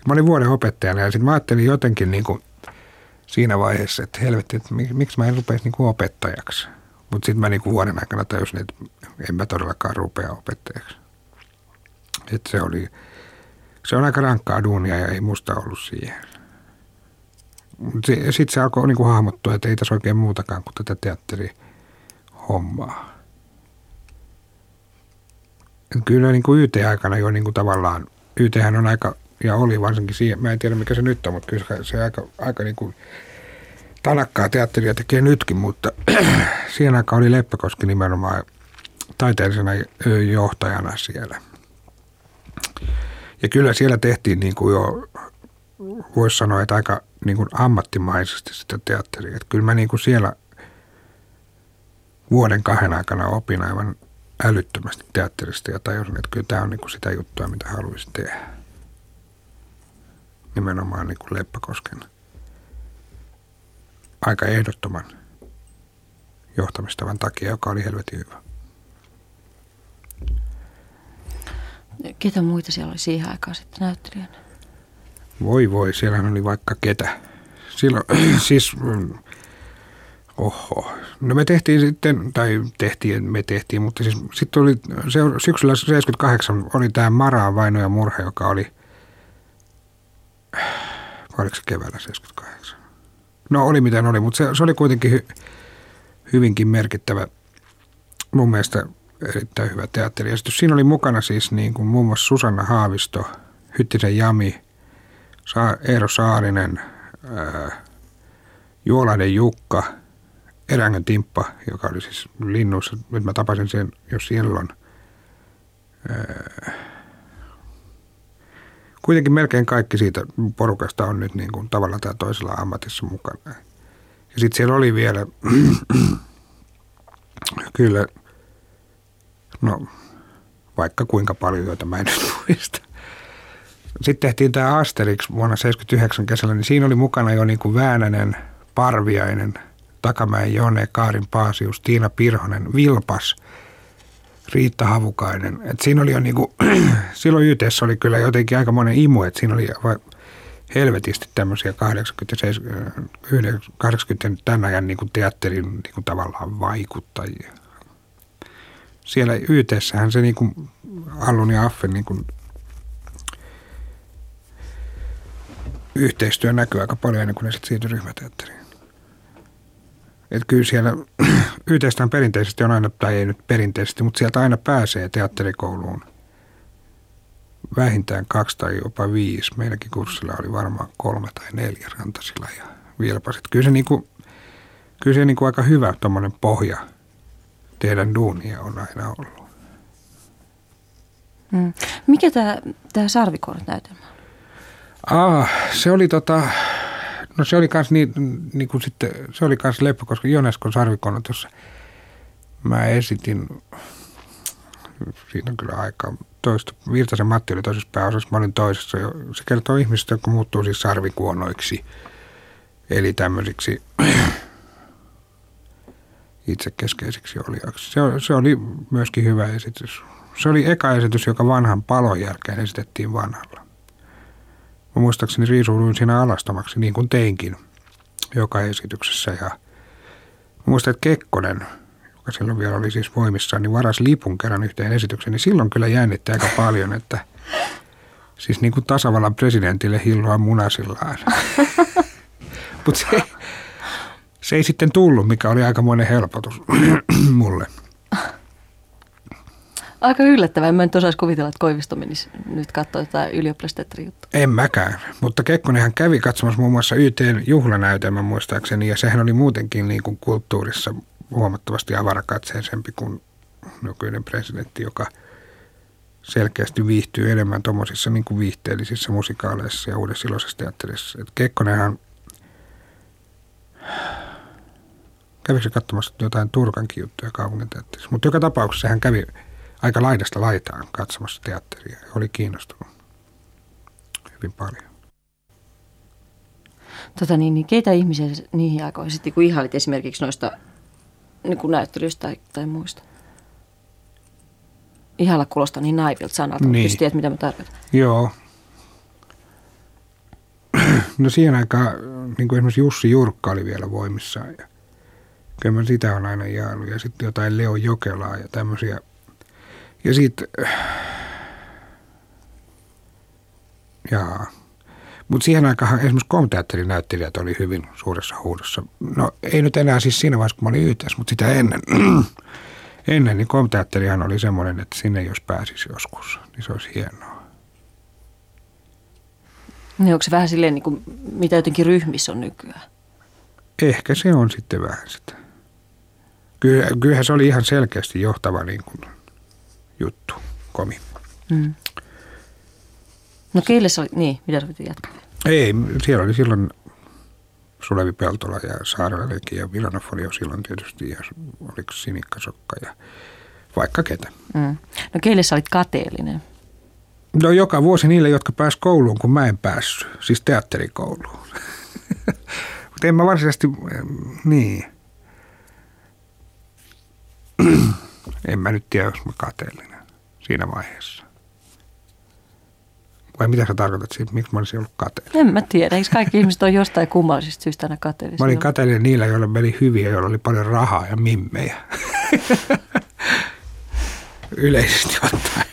Mä olin vuoden opettajana ja sitten mä ajattelin jotenkin niin kuin siinä vaiheessa, että helvetti, että miksi mä en rupeisi niin kuin opettajaksi. Mutta sitten mä niinku vuoden aikana täysin, että en mä todellakaan rupea opettajaksi. Et se oli, se on aika rankkaa duunia ja ei musta ollut siihen. Sitten se alkoi niinku hahmottua, että ei tässä oikein muutakaan kuin tätä teatterihommaa. Et kyllä niin kuin YT-aikana jo niin kuin tavallaan, YThän on aika, ja oli varsinkin siihen, mä en tiedä mikä se nyt on, mutta kyllä se aika, aika niin kuin tanakkaa teatteria tekee nytkin, mutta siihen aikaan oli Leppäkoski nimenomaan taiteellisena johtajana siellä. Ja kyllä siellä tehtiin niin kuin jo, voisi sanoa, että aika niin kuin ammattimaisesti sitä teatteria. Että kyllä mä niin kuin siellä vuoden kahden aikana opin aivan älyttömästi teatterista ja tajusin, että kyllä tämä on niin kuin sitä juttua, mitä haluaisin tehdä. Nimenomaan niin kuin Leppäkosken aika ehdottoman johtamistavan takia, joka oli helvetin hyvä.
Ketä muita siellä oli siihen aikaan sitten näyttelijänä?
Voi voi, siellä oli vaikka ketä. Silloin, siis, mm, oho. No me tehtiin sitten, tai tehtiin, me tehtiin, mutta siis sitten oli se, syksyllä 78 oli tämä Maraa vaino ja murha, joka oli, oliko se keväällä 78? No oli miten oli, mutta se, se oli kuitenkin hy, hyvinkin merkittävä mun mielestä erittäin hyvä teatteriesitys. Siinä oli mukana siis niin kuin muun muassa Susanna Haavisto, Hyttisen Jami, Eero Saarinen, ää, Juolainen Jukka, Erängön Timppa, joka oli siis linnuissa. Nyt mä tapasin sen jo silloin. Kuitenkin melkein kaikki siitä porukasta on nyt niin kuin tavalla tai toisella ammatissa mukana. Ja sitten siellä oli vielä, kyllä, no vaikka kuinka paljon, joita mä en nyt muista. Sitten tehtiin tämä Asterix vuonna 79 kesällä, niin siinä oli mukana jo niin kuin Väänänen, Parviainen, Takamäen Jone, Kaarin Paasius, Tiina Pirhonen, Vilpas, Riitta Havukainen. Et siinä oli jo niin kuin, silloin YTS oli kyllä jotenkin aika monen imu, että siinä oli helvetisti tämmöisiä 80, 80 tämän ajan niin kuin teatterin niin kuin tavallaan vaikuttajia. Siellä YTssähän se niin kuin Allun ja Affen niin kuin yhteistyö näkyy aika paljon ennen kuin ne sitten siirtyi ryhmäteatteriin. Et kyllä siellä yhteistään perinteisesti on aina, tai ei nyt perinteisesti, mutta sieltä aina pääsee teatterikouluun vähintään kaksi tai jopa viisi. Meilläkin kurssilla oli varmaan kolme tai neljä rantasilla ja vilpasit. Kyllä se, niinku, kyllä se niinku aika hyvä tuommoinen pohja tehdä duunia on aina ollut.
Mm. Mikä tämä sarvikorat-näytelmä
Ah, se oli tota, no se oli kans niin, niin kuin sitten, se oli kans Leppo, koska Joneskon sarvikonna tuossa mä esitin, siinä on kyllä aika, toista, Virtasen Matti oli toisessa pääosassa, mä olin toisessa. Se kertoo ihmisistä, jotka muuttuu siis sarvikuonoiksi, eli tämmöisiksi itsekeskeisiksi olijaksi. Se, se oli myöskin hyvä esitys. Se oli eka esitys, joka vanhan palon jälkeen esitettiin vanhalla. Mä muistaakseni riisuuduin siinä alastomaksi, niin kuin teinkin joka esityksessä. Ja mä muistan, että Kekkonen, joka silloin vielä oli siis voimissaan, niin varas lipun kerran yhteen esitykseen, niin silloin kyllä jännitti aika paljon, että siis niin kuin tasavallan presidentille hilloa munasillaan. Mutta se, se ei sitten tullut, mikä oli aikamoinen helpotus mulle
aika yllättävää. Mä en osaisi kuvitella, että Koivisto menisi nyt katsoa tätä ylioppilasteatterijuttua.
En mäkään, mutta Kekkonenhan kävi katsomassa muun muassa YTn juhlanäytelmän muistaakseni, ja sehän oli muutenkin niin kuin kulttuurissa huomattavasti avarakatseisempi kuin nykyinen presidentti, joka selkeästi viihtyy enemmän tuommoisissa niin kuin viihteellisissä musikaaleissa ja uudessa iloisessa teatterissa. Et Kekkonenhan kävikö katsomassa jotain Turkankin juttuja kaupungin teatterissa, mutta joka tapauksessa hän kävi aika laidasta laitaan katsomassa teatteria ja oli kiinnostunut hyvin paljon.
Tota niin, niin keitä ihmisiä niihin aikoihin sitten kun ihailit esimerkiksi noista niin kuin näyttelyistä tai, tai muista? Ihalla kuulostaa niin naivilta sanalta, niin. mutta tiedät mitä mä tarkoitan.
Joo. No siihen aikaan niin kuin esimerkiksi Jussi Jurkka oli vielä voimissaan ja kyllä mä sitä on aina jaannut. Ja sitten jotain Leo Jokelaa ja tämmöisiä ja sitten, jaa. Mutta siihen aikaan esimerkiksi komteatterin näyttelijät oli hyvin suuressa huudossa. No ei nyt enää siis siinä vaiheessa, kun mä olin YTS, mutta sitä ennen. ennen niin komteatterihan oli semmoinen, että sinne jos pääsisi joskus, niin se olisi hienoa.
Niin onko se vähän silleen, niin kuin, mitä jotenkin ryhmissä on nykyään?
Ehkä se on sitten vähän sitä. kyllähän se oli ihan selkeästi johtava niin kuin juttu, komi. Mm.
No keille se oli, niin, mitä sä jatkaa?
Ei, siellä oli silloin Sulevi Peltola ja Saareleki ja Vilanov oli jo silloin tietysti ja oliko Sinikka Sokka ja vaikka ketä.
Mm. No keille sä olit kateellinen?
No joka vuosi niille, jotka pääs kouluun, kun mä en päässyt, siis teatterikouluun. Mutta en mä varsinaisesti, niin. En mä nyt tiedä, jos mä kateellinen siinä vaiheessa. Vai mitä sä tarkoitat siitä, miksi mä olisin ollut kateellinen?
En mä tiedä, eikö kaikki ihmiset on jostain kummallisista syystä aina kateellisia?
Mä olin kateellinen niillä, joilla meni hyviä, joilla oli paljon rahaa ja mimmejä. Yleisesti ottaen.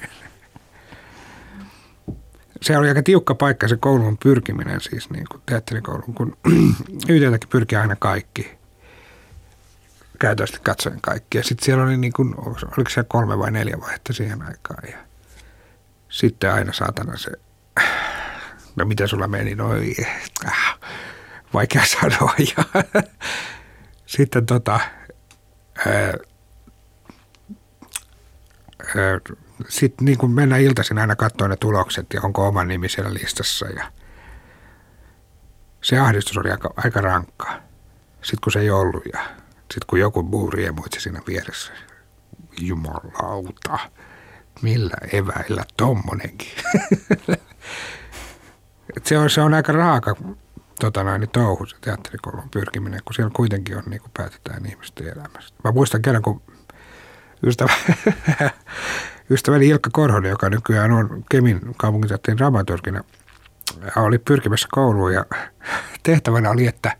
Se oli aika tiukka paikka se koulun pyrkiminen siis niin kuin teatterikoulun, kun YTltäkin pyrkii aina kaikki. Käytännössä katsoen kaikki. Ja sitten siellä oli niin kuin, oliko siellä kolme vai neljä vaihetta siihen aikaan. Ja sitten aina saatana se, no mitä sulla meni, no äh, vaikea sanoa. Ja sitten tota, ää, sitten niin kuin mennään iltaisin aina katsoa ne tulokset ja onko oma nimi siellä listassa. Ja se ahdistus oli aika, aika rankkaa. Sitten kun se ei ollut ja sitten kun joku muu riemuitsi siinä vieressä. Jumalauta, millä eväillä tommonenkin. se, on, se on aika raaka tota noin, niin touhu se teatterikoulun pyrkiminen, kun siellä kuitenkin on niin kuin päätetään ihmisten elämästä. Mä muistan kerran, kun ystävä, ystäväni Ilkka Korhonen, joka nykyään on Kemin kaupunginteatterin dramaturgina, oli pyrkimässä kouluun ja tehtävänä oli, että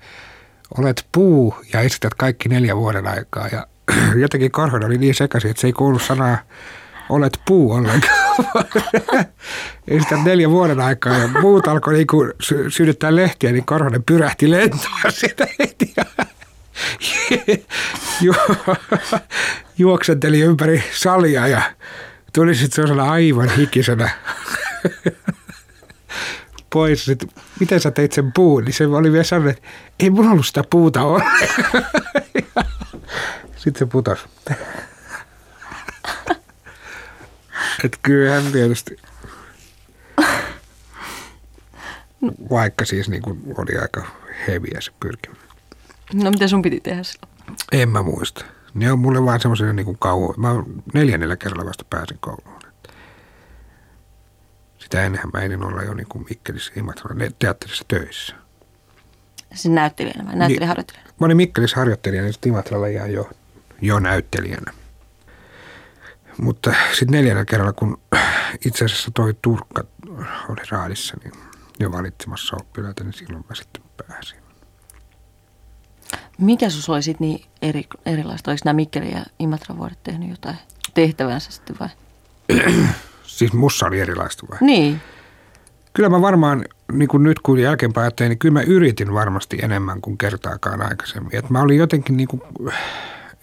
olet puu ja esität kaikki neljä vuoden aikaa. Ja jotenkin Korhonen oli niin sekaisin, että se ei kuulu sanaa olet puu ollenkaan. Esität neljä vuoden aikaa ja muut alkoi niin kuin sydyttää lehtiä, niin Korhonen pyrähti lentoa sitä heti. Ju- juoksenteli ympäri salia ja tuli sitten sellaisena aivan hikisenä pois. Sitten, miten sä teit sen puun? Niin se oli vielä sanonut, että ei mulla ollut sitä puuta ole. Sitten se putosi. Että kyllähän tietysti, vaikka siis niin kuin oli aika heviä se pyrkimys.
No mitä sun piti tehdä silloin?
En mä muista. Ne on mulle vaan semmoisia niin kuin kauan. Mä neljännellä kerralla vasta pääsin kouluun. Sitä ennenhän mä enin olla jo niin kuin Mikkelissä Imatralla teatterissa töissä.
Siis näyttelijänä vai näyttelijäharjoittelijana?
Mä olin Mikkelissä harjoittelijana ja sitten Imatralla ihan jo, jo näyttelijänä. Mutta sitten neljännellä kerralla, kun itse asiassa toi Turkka oli raadissa, niin jo valitsemassa oppilaita, niin silloin mä sitten pääsin.
Mikä sus oli sitten niin eri, erilaista? Oliko nämä Mikkeli ja Imatra vuodet tehnyt jotain tehtävänsä sitten vai?
Siis mussa oli erilaista vai?
Niin.
Kyllä mä varmaan, niin kuin nyt kun jälkeenpäin ajattelin, niin kyllä mä yritin varmasti enemmän kuin kertaakaan aikaisemmin. Et mä olin jotenkin niin kuin,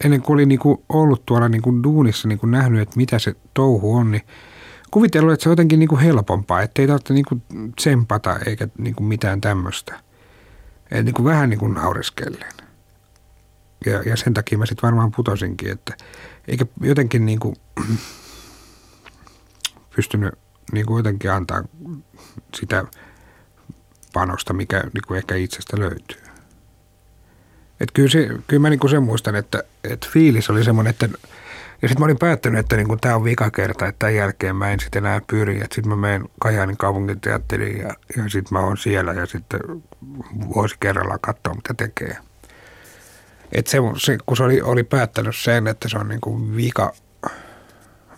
ennen kuin olin niin kuin ollut tuolla niin kuin duunissa niin kuin nähnyt, että mitä se touhu on, niin kuvitellut, että se on jotenkin niin kuin helpompaa, että ei tarvitse niin kuin tsempata eikä niin kuin mitään tämmöistä. Et niin kuin vähän niin kuin naureskellen. Ja, ja sen takia mä sitten varmaan putosinkin, että eikä jotenkin niin kuin pystynyt niin kuin jotenkin antaa sitä panosta, mikä niin kuin ehkä itsestä löytyy. Et kyllä, se, kyllä mä niin kuin sen muistan, että, että fiilis oli semmoinen, että ja sitten mä olin päättänyt, että niin tämä on vika kerta, että tämän jälkeen mä en sitten enää pyri. Sitten mä menen Kajaanin kaupunginteatteriin ja, ja sitten mä oon siellä ja sitten vuosi kerrallaan katsoa, mitä tekee. Et se, se, kun se oli, oli päättänyt sen, että se on niin kuin vika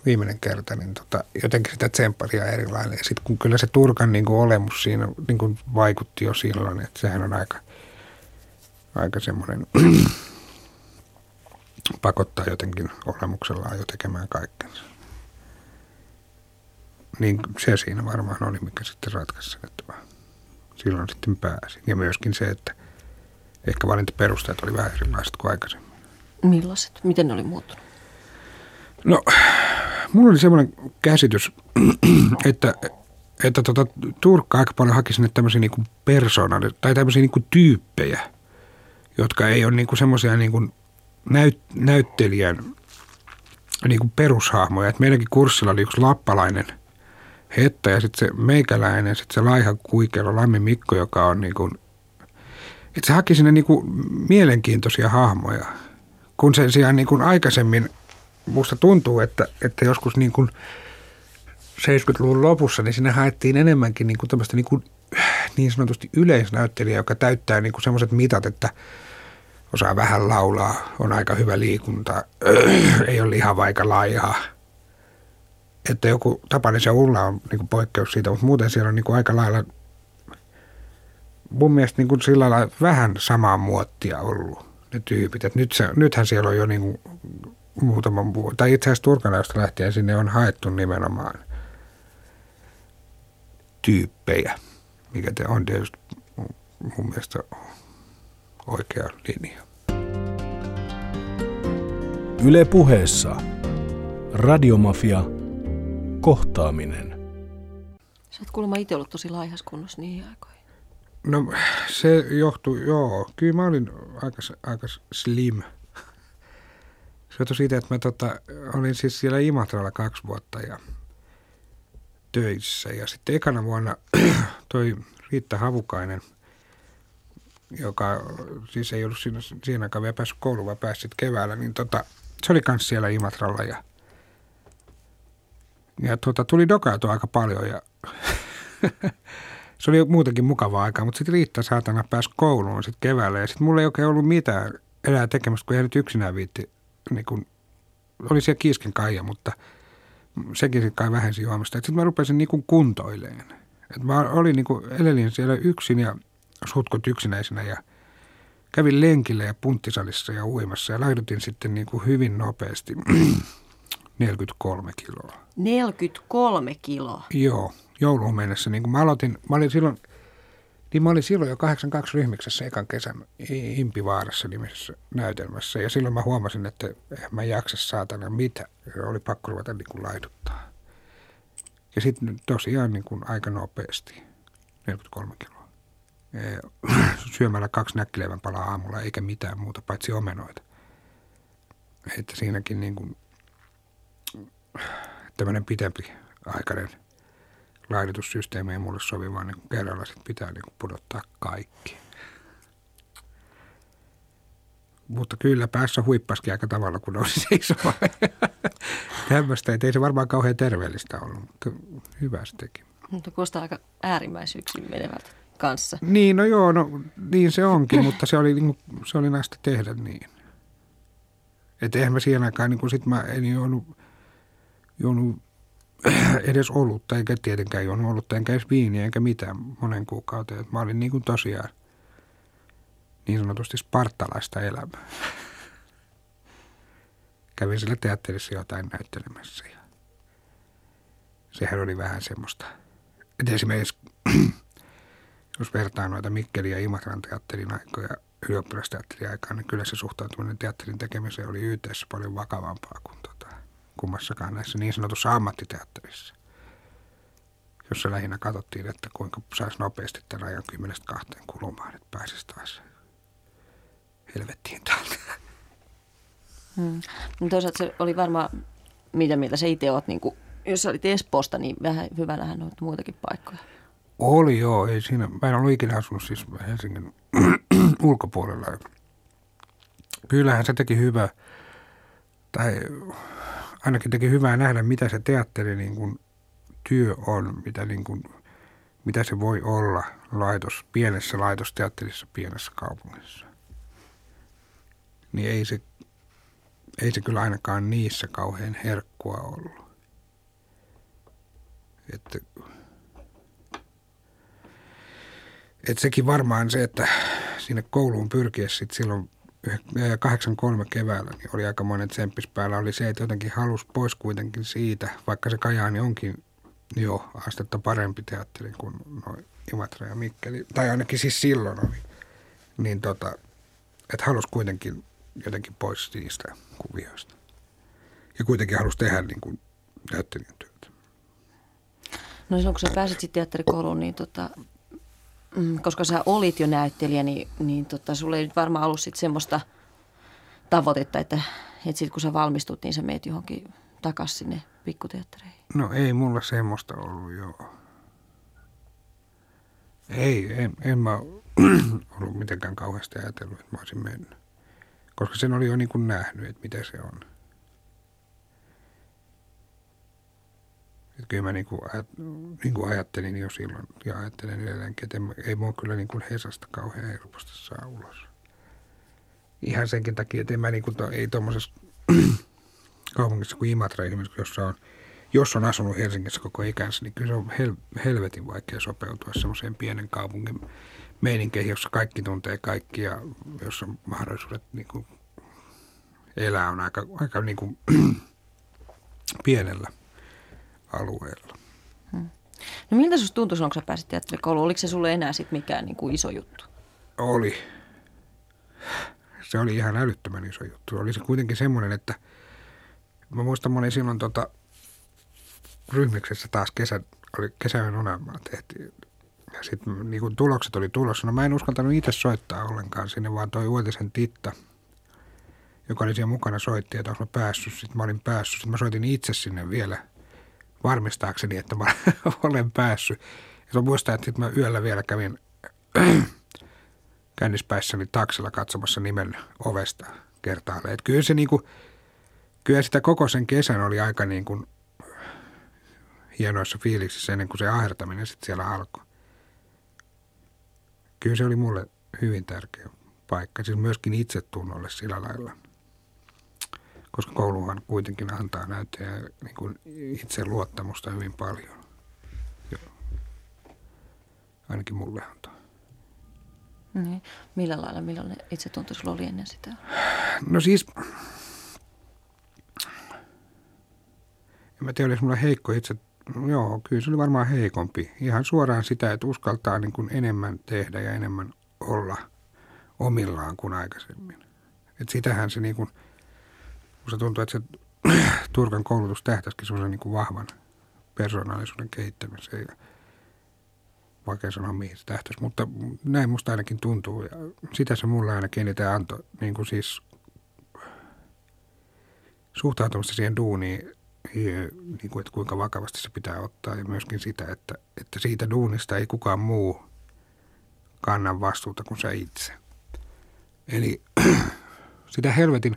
viimeinen kerta, niin tota, jotenkin sitä tsempparia erilainen. Sitten kun kyllä se Turkan niin kuin olemus siinä niin kuin vaikutti jo silloin, että sehän on aika, aika semmoinen pakottaa jotenkin olemuksellaan jo tekemään kaikkensa. Niin se siinä varmaan oli, mikä sitten ratkaisi sen, että silloin sitten pääsin. Ja myöskin se, että ehkä valintaperusteet oli vähän erilaiset kuin aikaisemmin.
Millaiset? Miten ne oli muuttunut?
No, mulla oli semmoinen käsitys, että, että tota, Turkka aika paljon haki sinne tämmöisiä niin persoonallisia tai tämmöisiä niin tyyppejä, jotka ei ole niin semmoisia niin näyt, näyttelijän niin kuin perushahmoja. Et meidänkin kurssilla oli yksi lappalainen Hetta ja sitten se meikäläinen, sitten se laiha kuikelo Lammi Mikko, joka on niin kuin, että se haki sinne niin kuin mielenkiintoisia hahmoja. Kun sen sijaan niin kuin aikaisemmin musta tuntuu, että, että joskus niin kuin 70-luvun lopussa, niin sinne haettiin enemmänkin niin kuin tämmöistä niin, kuin, niin sanotusti yleisnäyttelijä, joka täyttää niin kuin semmoiset mitat, että osaa vähän laulaa, on aika hyvä liikunta, ei ole liha vaikka laiha. Että joku Tapanis ja Ulla on niin kuin poikkeus siitä, mutta muuten siellä on niin kuin aika lailla mun mielestä niin kuin sillä lailla vähän samaa muottia ollut ne tyypit. Et nyt se, nythän siellä on jo niin kuin muutaman vuoden, tai itse asiassa Turkalaista lähtien sinne on haettu nimenomaan tyyppejä, mikä te on tietysti mun mielestä oikea linja.
Yle puheessa. Radiomafia. Kohtaaminen.
Sä oot kuulemma itse ollut tosi laihas kunnossa niihin aikoihin.
No se johtuu, joo. Kyllä mä olin aika, aika slim. Se johtui siitä, että mä tota, olin siis siellä Imatralla kaksi vuotta ja töissä. Ja sitten ekana vuonna toi Riitta Havukainen, joka siis ei ollut siinä, siinä aikaan vielä päässyt kouluun, vaan pääsi keväällä, niin tota, se oli kanssa siellä Imatralla ja, ja tota, tuli dokaatua aika paljon ja se oli muutenkin mukavaa aikaa, mutta sitten Riitta saatana pääsi kouluun sitten keväällä ja sitten mulla ei oikein ollut mitään elää tekemässä, kun ei nyt yksinään viitti, niin kun, oli siellä kiisken kaija, mutta sekin sitten kai vähensi juomista. Sitten mä rupesin niin kuin kuntoileen. Et mä olin niin kuin, elelin siellä yksin ja sutkot yksinäisenä ja kävin lenkillä ja punttisalissa ja uimassa ja laidutin sitten niin kuin hyvin nopeasti 43 kiloa.
43 kiloa?
Joo, jouluun mennessä. Niin kuin mä aloitin, mä olin silloin, niin mä olin silloin jo 82 ryhmiksessä ekan kesän Impivaarassa nimisessä näytelmässä. Ja silloin mä huomasin, että mä jaksa saatana mitä. Ja oli pakko ruveta niin kuin laiduttaa. Ja sitten tosiaan niin kuin aika nopeasti, 43 kiloa. Syömällä kaksi näkkileivän palaa aamulla eikä mitään muuta paitsi omenoita. Että siinäkin niin kuin, tämmöinen pitempi aikainen laidutussysteemi ei mulle sovi, vaan niin kerralla sit pitää niin kuin pudottaa kaikki. Mutta kyllä päässä huippaskin aika tavalla, kun nousi seisomaan. Tämmöistä, että ei se varmaan kauhean terveellistä ollut, mutta hyvä se teki.
Mutta kuulostaa aika äärimmäisyksin menevältä kanssa.
Niin, no joo, no niin se onkin, mutta se oli, niin se oli näistä tehdä niin. Että eihän mä siihen aikaan, niin kun sit mä en juonut, juonut edes olutta, eikä tietenkään juonut olutta, enkä edes viiniä, enkä mitään monen kuukauteen. Et mä olin niin kuin tosiaan niin sanotusti spartalaista elämää. Kävin sillä teatterissa jotain näyttelemässä ja sehän oli vähän semmoista. Et esimerkiksi, jos vertaa noita Mikkeli ja Imatran teatterin aikoja ylioppilasteatterin aikaan, niin kyllä se suhtautuminen teatterin tekemiseen oli YTssä paljon vakavampaa kuin tota, kummassakaan näissä niin sanotussa ammattiteatterissa, jossa lähinnä katsottiin, että kuinka saisi nopeasti tämän ajan kymmenestä kahteen kulumaan, että pääsisi taas helvettiin täältä.
Hmm. No toisaalta se oli varmaan, mitä mieltä sä itse oot, niin kuin, jos sä olit Espoosta, niin vähän hyvällähän on muitakin paikkoja.
Oli joo, ei siinä, mä en ollut ikinä asunut siis Helsingin ulkopuolella. Kyllähän se teki hyvää, tai ainakin teki hyvää nähdä, mitä se teatteri niin kuin, työ on, mitä, niin kuin, mitä se voi olla laitos, pienessä laitosteatterissa pienessä kaupungissa. Niin ei se, ei se kyllä ainakaan niissä kauhean herkkua ollut. Että, että sekin varmaan se, että sinne kouluun pyrkiessä sitten silloin 83 keväällä niin oli aika monen tsemppis päällä, oli se, että jotenkin halusi pois kuitenkin siitä, vaikka se Kajaani onkin jo astetta parempi teatteri kuin noin Imatra ja Mikkeli, tai ainakin siis silloin oli, niin tota, että halusi kuitenkin jotenkin pois niistä kuvioista. Ja kuitenkin halusi tehdä niin kuin näyttelijän työtä.
No silloin kun sä pääsit sitten teatterikouluun, niin tota, koska sä olit jo näyttelijä, niin, niin tota, sulla ei nyt varmaan ollut sit semmoista tavoitetta, että, että sit kun sä valmistut, niin sä meet johonkin takaisin sinne pikkuteattereihin?
No ei mulla semmoista ollut, joo. Ei, en, en mä ollut mitenkään kauheasti ajatellut, että mä olisin mennyt. Koska sen oli jo niin kuin nähnyt, että mitä se on. Kyllä mä niin kuin, niin kuin ajattelin jo silloin ja ajattelen edelleenkin, että ei mua kyllä niin kuin Hesasta kauhean helposti saa ulos. Ihan senkin takia, että en mä niin kuin, to, ei tuommoisessa kaupungissa kuin Imatra esimerkiksi, jossa on, jos on asunut Helsingissä koko ikänsä, niin kyllä se on hel, helvetin vaikea sopeutua semmoiseen pienen kaupungin meininkeihin, jossa kaikki tuntee kaikki ja jossa mahdollisuudet niin kuin, elää on aika, aika niin kuin, pienellä alueella.
Hmm. No miltä sinusta tuntui silloin, kun sä pääsit teatterikouluun? Oliko se sulle enää sit mikään niin kuin iso juttu?
Oli. Se oli ihan älyttömän iso juttu. Oli se kuitenkin semmoinen, että mä muistan, mä olin silloin tota, ryhmiksessä taas kesä, oli kesäyön unelmaa tehtiin. Ja sitten niin tulokset oli tulossa. No mä en uskaltanut itse soittaa ollenkaan sinne, vaan toi Uotisen Titta, joka oli siellä mukana, soitti, että mä päässyt. Sitten mä olin päässyt. Sitten mä soitin itse sinne vielä varmistaakseni, että mä olen päässyt. Ja mä muistan, että mä yöllä vielä kävin kännispäissäni taksilla katsomassa nimen ovesta kertaalle. Että kyllä se niinku, kyllä sitä koko sen kesän oli aika niin kuin hienoissa fiiliksissä ennen kuin se ahertaminen sitten siellä alkoi. Kyllä se oli mulle hyvin tärkeä paikka, siis myöskin itsetunnolle sillä lailla. Koska kouluhan kuitenkin antaa näyttäjä niin kuin itse luottamusta hyvin paljon. Joo. Ainakin mulle antaa.
Niin. Millä lailla, millainen itsetunto sulla oli ennen sitä?
No siis, en mä tiedä, olisi mulla heikko itse, joo, kyllä se oli varmaan heikompi. Ihan suoraan sitä, että uskaltaa niin kuin enemmän tehdä ja enemmän olla omillaan kuin aikaisemmin. Et sitähän se niin kuin, se tuntuu, että se Turkan koulutus tähtäisikin semmoisen niin vahvan persoonallisuuden kehittämiseen vaikea sanoa mihin se tähtäisi, mutta näin musta ainakin tuntuu ja sitä se mulle ainakin eniten antoi, niin kuin siis suhtautumista siihen duuniin, niin kuin, että kuinka vakavasti se pitää ottaa ja myöskin sitä, että, että siitä duunista ei kukaan muu kanna vastuuta kuin sä itse. Eli sitä helvetin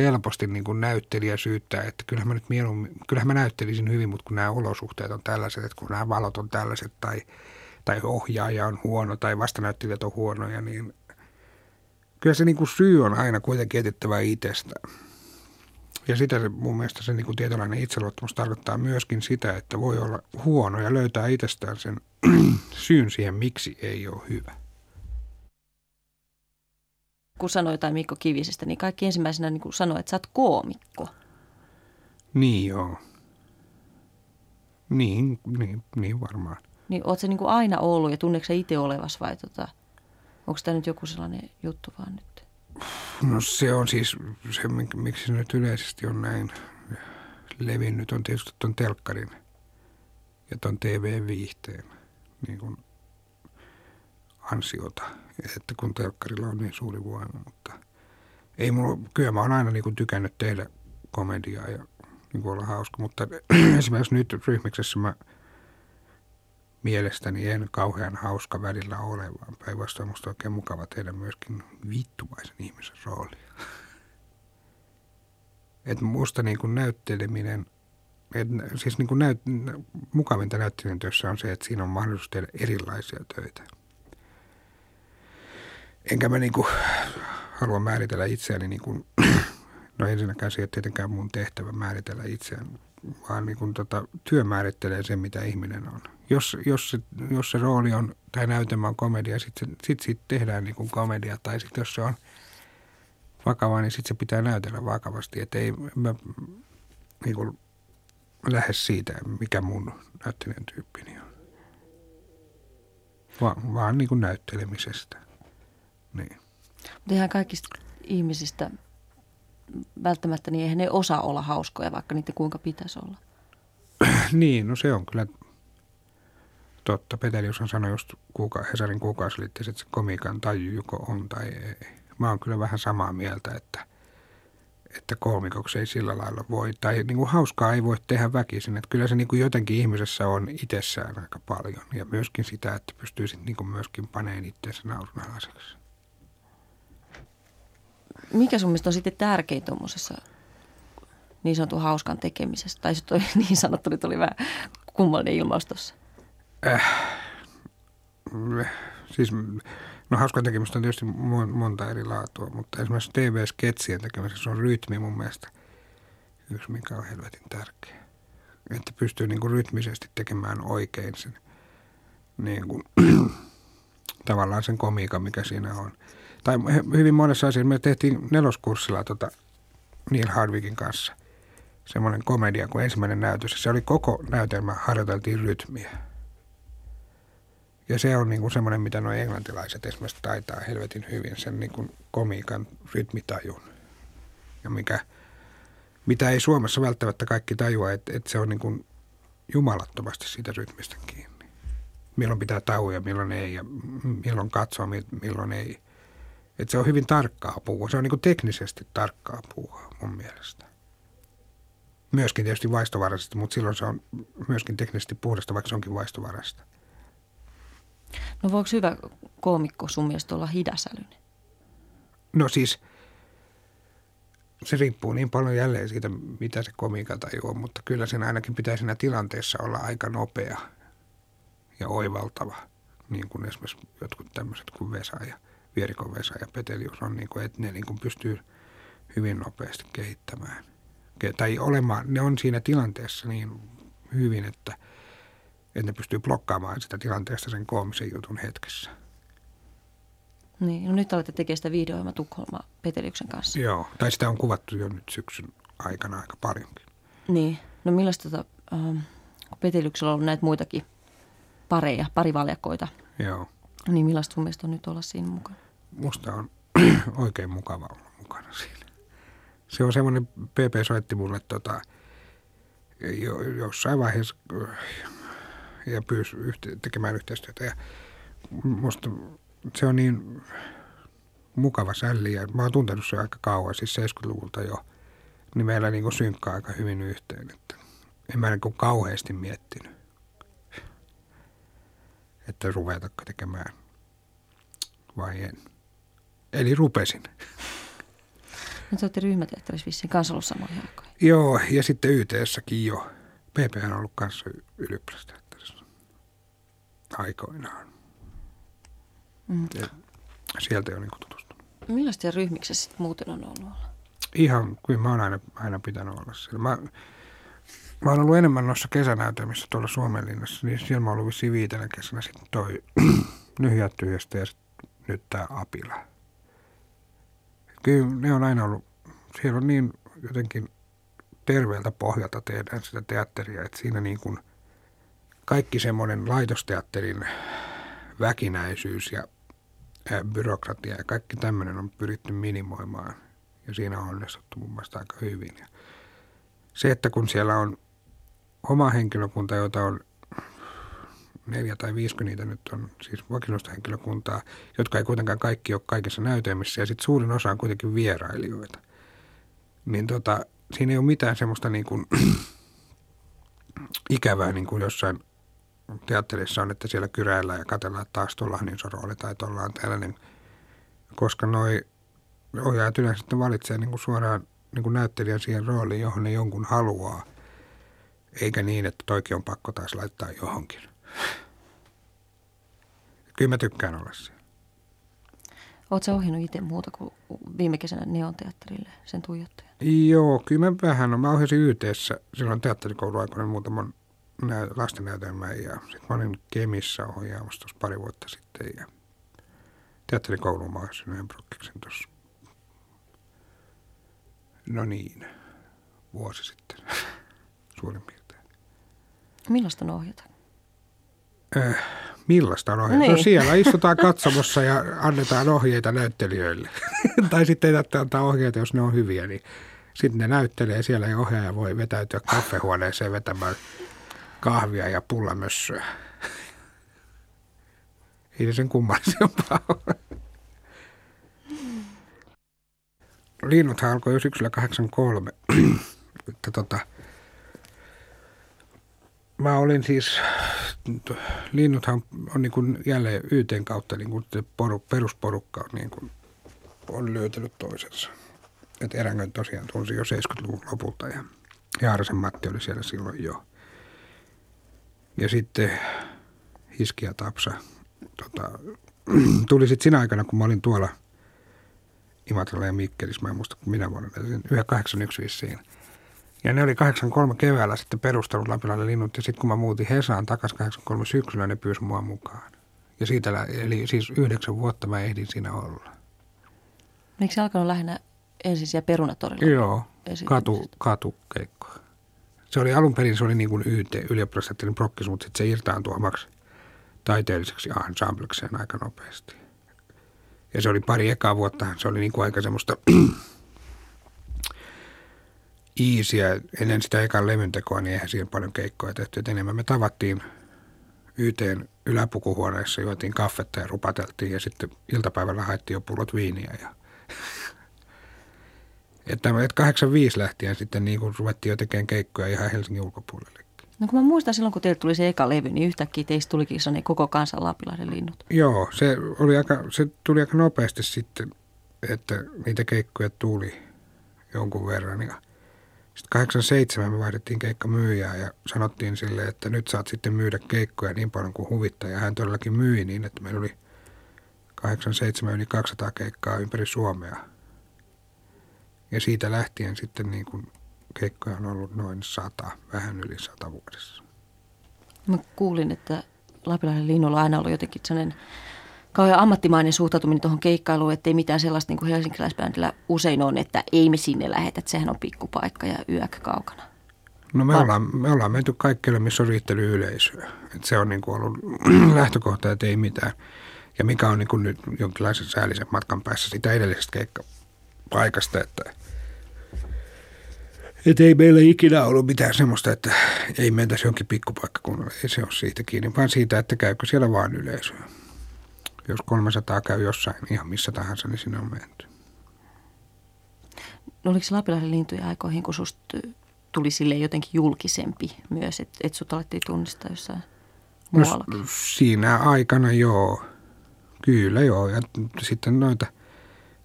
helposti niin kuin näyttelijä syyttää, että kyllähän mä nyt mieluummin, kyllähän mä näyttelisin hyvin, mutta kun nämä olosuhteet on tällaiset, että kun nämä valot on tällaiset tai, tai ohjaaja on huono tai vastanäyttelijät on huonoja, niin kyllä se niin kuin syy on aina kuitenkin etittävä itsestä. Ja sitä se, mun mielestä se niin kuin tietynlainen itseluottamus tarkoittaa myöskin sitä, että voi olla huono ja löytää itsestään sen syyn siihen, miksi ei ole hyvä
kun sanoi jotain Mikko Kivisestä, niin kaikki ensimmäisenä niin sanoi, että sä oot koomikko.
Niin joo. Niin, niin, niin varmaan.
Niin oot se niin kuin aina ollut ja tunneeko sä itse olevas vai tota, onko tämä nyt joku sellainen juttu vaan nyt?
No se on siis se, miksi se nyt yleisesti on näin levinnyt, on tietysti tuon telkkarin ja tuon TV-viihteen niin kuin ansiota, että kun telkkarilla on niin suuri voima, mutta ei mulla, kyllä mä oon aina niin kuin tykännyt tehdä komediaa ja niin kuin olla hauska, mutta esimerkiksi nyt ryhmiksessä mä mielestäni en kauhean hauska välillä ole, vaan päinvastoin musta oikein mukava tehdä myöskin vittumaisen ihmisen rooli. Että musta niin kuin näytteleminen, et, siis niin kuin näyt, mukavinta näyttelijän työssä on se, että siinä on mahdollisuus tehdä erilaisia töitä enkä mä niin kuin halua määritellä itseäni niin kuin, no ensinnäkään se ei ole tietenkään mun tehtävä määritellä itseään, vaan niin kuin tota, työ määrittelee sen, mitä ihminen on. Jos, jos, se, jos se rooli on, tai näytelmä on komedia, sitten sit, sit tehdään niin kuin komedia, tai sitten jos se on vakava, niin sitten se pitää näytellä vakavasti, että ei mä niin kuin, lähde siitä, mikä mun näyttelijän tyyppini on. Va, vaan niin kuin näyttelemisestä. Niin.
Mutta ihan kaikista ihmisistä välttämättä, niin eihän ne osaa olla hauskoja, vaikka niitä kuinka pitäisi olla.
niin, no se on kyllä totta. Peteliushan sanoi just kuuka, Hesarin kuukausiliitteessä, että se komikan taju joko on tai ei. Mä oon kyllä vähän samaa mieltä, että, että koomikoksi ei sillä lailla voi, tai niin kuin hauskaa ei voi tehdä väkisin. Että kyllä se niin kuin jotenkin ihmisessä on itsessään aika paljon, ja myöskin sitä, että pystyy niin kuin myöskin paneen itseensä naurunalaiseksi.
Mikä sun mielestä on sitten tärkein tuommoisessa niin sanotun hauskan tekemisessä? Tai se toi niin sanottu nyt oli vähän kummallinen ilmaus tuossa. Äh,
siis, no hauskan tekemistä on tietysti monta eri laatua, mutta esimerkiksi TV-sketsien tekemisessä on rytmi mun mielestä yksi, mikä on helvetin tärkeä. Että pystyy niin kuin rytmisesti tekemään oikein sen niin kuin, tavallaan sen komiikan, mikä siinä on. Tai hyvin monessa asiassa me tehtiin neloskurssilla tota Neil Hardwickin kanssa semmoinen komedia kuin ensimmäinen näytös. Se oli koko näytelmä, harjoiteltiin rytmiä. Ja se on niin kuin semmoinen, mitä nuo englantilaiset esimerkiksi taitaa helvetin hyvin, sen niin kuin komiikan rytmitajun. Ja mikä, mitä ei Suomessa välttämättä kaikki tajua, että, että se on niin kuin jumalattomasti siitä rytmistä kiinni. Milloin pitää tauja, milloin ei ja milloin katsoa, milloin ei. Että se on hyvin tarkkaa puhua. Se on niin kuin teknisesti tarkkaa puhua mun mielestä. Myöskin tietysti vaistovaraisesti, mutta silloin se on myöskin teknisesti puhdasta, vaikka se onkin vaistovaraista.
No voiko hyvä koomikko sun mielestä olla hidasälyinen?
No siis se riippuu niin paljon jälleen siitä, mitä se komiikataju on, mutta kyllä sen ainakin pitää siinä tilanteessa olla aika nopea ja oivaltava, niin kuin esimerkiksi jotkut tämmöiset kuin Vesa ja Vierikon Vesa ja Petelius on, niin kuin, että ne niin kuin pystyy hyvin nopeasti kehittämään. Tai olemaan, ne on siinä tilanteessa niin hyvin, että – että ne pystyy blokkaamaan sitä tilanteesta sen koomisen jutun hetkessä.
Niin, no nyt olette tekemään sitä videoima Tukholma Petelyksen kanssa.
Joo, tai sitä on kuvattu jo nyt syksyn aikana aika paljonkin.
Niin, no millaista tota, ähm, Petelyksellä on ollut näitä muitakin pareja, parivaljakoita.
Joo.
Niin millaista sun mielestä on nyt olla siinä mukana?
Musta on oikein mukava olla mukana siinä. Se on semmoinen, PP soitti mulle tota, jo, jossain vaiheessa ja pyysi yhte- tekemään yhteistyötä. Ja musta se on niin mukava sälli ja mä oon tuntenut se aika kauan, siis 70-luvulta jo. Niin meillä niin synkkaa aika hyvin yhteen, että en mä niin kauheasti miettinyt, että ruvetako tekemään vai en. Eli rupesin.
No te olette ryhmäteatterissa vissiin kanssa ollut samoihin aikoihin.
Joo, ja sitten YTSsäkin jo. PP on ollut kanssa ylioppilaista aikoinaan. Mm. sieltä jo niin tutustunut.
Millaisia ryhmissä sitten muuten on ollut?
Ihan, kyllä mä oon aina, aina pitänyt olla siellä. Mä, mä oon ollut enemmän noissa kesänäytelmissä tuolla Suomenlinnassa, niin siellä mä oon ollut vissiin viitenä kesänä sitten toi Nyhjät tyhjästä ja nyt tää Apila. Kyllä ne on aina ollut, siellä on niin jotenkin terveeltä pohjalta tehdään sitä teatteria, että siinä niin kuin – kaikki semmoinen laitosteatterin väkinäisyys ja byrokratia ja kaikki tämmöinen on pyritty minimoimaan. Ja siinä on onnistuttu mun mielestä aika hyvin. Ja se, että kun siellä on oma henkilökunta, jota on neljä tai viisi, kun niitä nyt on siis vakinaista henkilökuntaa, jotka ei kuitenkaan kaikki ole kaikissa näytelmissä, ja sitten suurin osa on kuitenkin vierailijoita. Niin tota, siinä ei ole mitään semmoista niin kuin, ikävää niin kuin jossain teatterissa on, että siellä kyräillään ja katsellaan, että taas tuolla niin rooli tai tuolla on tällainen, koska noi ohjaajat yleensä valitsee niin kuin suoraan niin kuin näyttelijän siihen rooliin, johon ne jonkun haluaa, eikä niin, että toikin on pakko taas laittaa johonkin. Kyllä mä tykkään olla siellä.
Oletko ohjannut itse muuta kuin viime kesänä Neon-teatterille, sen tuijottajan?
Joo, kyllä mä vähän. Mä ohjasin YTssä silloin teatterikouluaikoina muutaman lastennäytelmän ja sitten mä olin Kemissä ohjaamassa tuossa pari vuotta sitten ja teatterikouluun mä ohjasin yhden prokkiksen tuossa. No niin, vuosi sitten suurin piirtein.
Millaista on ohjata?
Äh, millaista on ohjata? No niin. No siellä istutaan katsomossa ja annetaan ohjeita näyttelijöille. tai sitten ei antaa ohjeita, jos ne on hyviä, niin sitten ne näyttelee siellä ja ohjaaja voi vetäytyä kaffehuoneeseen vetämään kahvia ja pullamössöä. Ei se sen kummallisempaa ole. linnuthan alkoi jo syksyllä 83. että tota, mä olin siis, linnuthan on niin kuin jälleen YTn kautta niin kuin poru, perusporukka niin kuin, on löytänyt toisensa. Että Erängön tosiaan tunsi jo 70-luvun lopulta ja Jaarasen Matti oli siellä silloin jo. Ja sitten Hiski ja Tapsa tota, tuli sitten siinä aikana, kun mä olin tuolla Imatralla ja Mikkelissä, mä en muista minä vuonna, 981 vissiin. Ja ne oli 83 keväällä sitten perustanut Lapilainen linnut ja sitten kun mä muutin Hesaan takaisin 83 syksyllä, ne pyysi mua mukaan. Ja siitä, eli siis yhdeksän vuotta mä ehdin siinä olla.
Eikö se alkanut lähinnä ensin siellä Perunatorilla?
Joo, katu, katukeikkoa. Se oli alun perin, se oli niin kuin YT, ylioppilastieteellinen prokkis, mutta sitten se irtaantui omaksi taiteelliseksi ensemblekseen aika nopeasti. Ja se oli pari ekaa vuotta, se oli niin kuin aika semmoista iisiä. Ennen sitä ekan levyntekoa, niin eihän siihen paljon keikkoja tehty. Et enemmän me tavattiin YTn yläpukuhuoneessa, juotiin kaffetta ja rupateltiin ja sitten iltapäivällä haettiin jo pullot viiniä. Ja että 85 lähtien sitten niin kuin ruvettiin jo tekemään keikkoja ihan Helsingin ulkopuolelle.
No kun mä muistan silloin, kun teille tuli se eka levy, niin yhtäkkiä teistä tulikin sellainen koko kansan Lapilahden linnut.
Joo, se, oli aika, se tuli aika nopeasti sitten, että niitä keikkoja tuli jonkun verran. Ja sitten 87 me vaihdettiin keikkamyyjää ja sanottiin sille, että nyt saat sitten myydä keikkoja niin paljon kuin huvittaa. Ja hän todellakin myi niin, että meillä oli 87 yli 200 keikkaa ympäri Suomea. Ja siitä lähtien sitten niin kuin keikkoja on ollut noin sata, vähän yli sata vuodessa.
Mä kuulin, että Lapilahden linnulla on aina ollut jotenkin sellainen kauhean ammattimainen suhtautuminen tuohon keikkailuun, ettei mitään sellaista niin kuin helsinkiläisbändillä usein on, että ei me sinne lähetä, että sehän on pikkupaikka ja yökä kaukana.
No me, ollaan, me ollaan menty kaikkialle, missä on riittänyt yleisöä. Et se on niin kuin ollut lähtökohta, että ei mitään. Ja mikä on niin kuin nyt jonkinlaisen säällisen matkan päässä sitä edellisestä keikkapaikasta, että – että ei meillä ikinä ollut mitään semmoista, että ei mentäisi jonkin pikkupaikkakunnalle. Ei se ole siitä kiinni, vaan siitä, että käykö siellä vaan yleisöä. Jos 300 käy jossain ihan missä tahansa, niin sinne on menty.
No oliko se Lapilahden lintuja aikoihin, kun susta tuli sille jotenkin julkisempi myös, että et sut alettiin tunnistaa jossain no,
siinä aikana joo, kyllä joo. Ja sitten noita,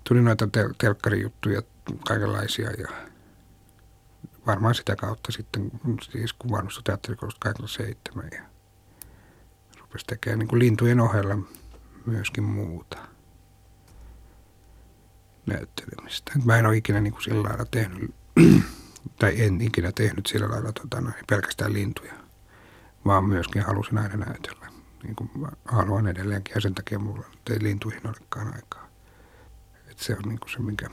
tuli noita tel- telkkarijuttuja kaikenlaisia ja varmaan sitä kautta sitten, siis kuvannustoteatterikoulusta 87 ja rupesi tekemään niin kuin lintujen ohella myöskin muuta näyttelemistä. Mä en ole ikinä niin kuin sillä lailla tehnyt, tai en ikinä tehnyt sillä lailla tota, no, pelkästään lintuja, vaan myöskin halusin aina näytellä. Niin kuin haluan edelleenkin ja sen takia mulla ei lintuihin olekaan aikaa. Et se on niin kuin se, mikä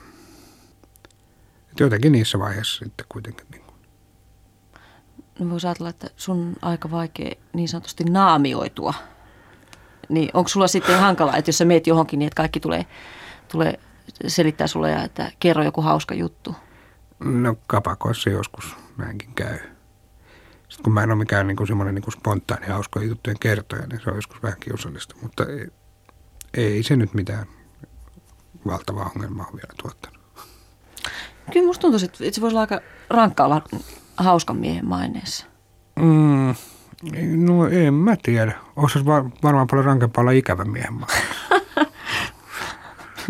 että jotenkin niissä vaiheissa sitten kuitenkin. Niin kuin.
No voisi ajatella, että sun aika vaikea niin sanotusti naamioitua. Niin onko sulla sitten hankalaa, että jos sä meet johonkin niin, että kaikki tulee, tulee selittää sulle ja että kerro joku hauska juttu?
No kapakoissa joskus näinkin käy. Sitten kun mä en ole mikään niin kuin semmoinen niin kuin spontaani hauska juttujen kertoja, niin se on joskus vähän kiusallista. Mutta ei, ei se nyt mitään valtavaa ongelmaa vielä tuottanut.
Kyllä musta tuntuu, että se voisi olla aika rankka olla hauskan miehen maineessa.
Mm, no en mä tiedä. Olisi varmaan paljon rankempaa olla ikävä miehen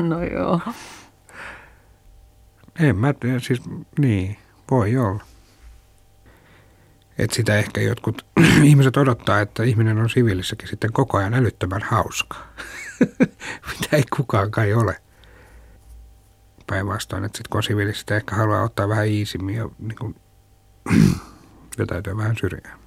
no joo.
En mä tiedä, siis niin, voi olla. Että sitä ehkä jotkut ihmiset odottaa, että ihminen on siviilissäkin sitten koko ajan älyttömän hauska. Mitä ei kukaan kai ole päinvastoin, että sitten kun on siviilissä, ehkä haluaa ottaa vähän iisimmin ja niin kuin, vetäytyä vähän syrjään.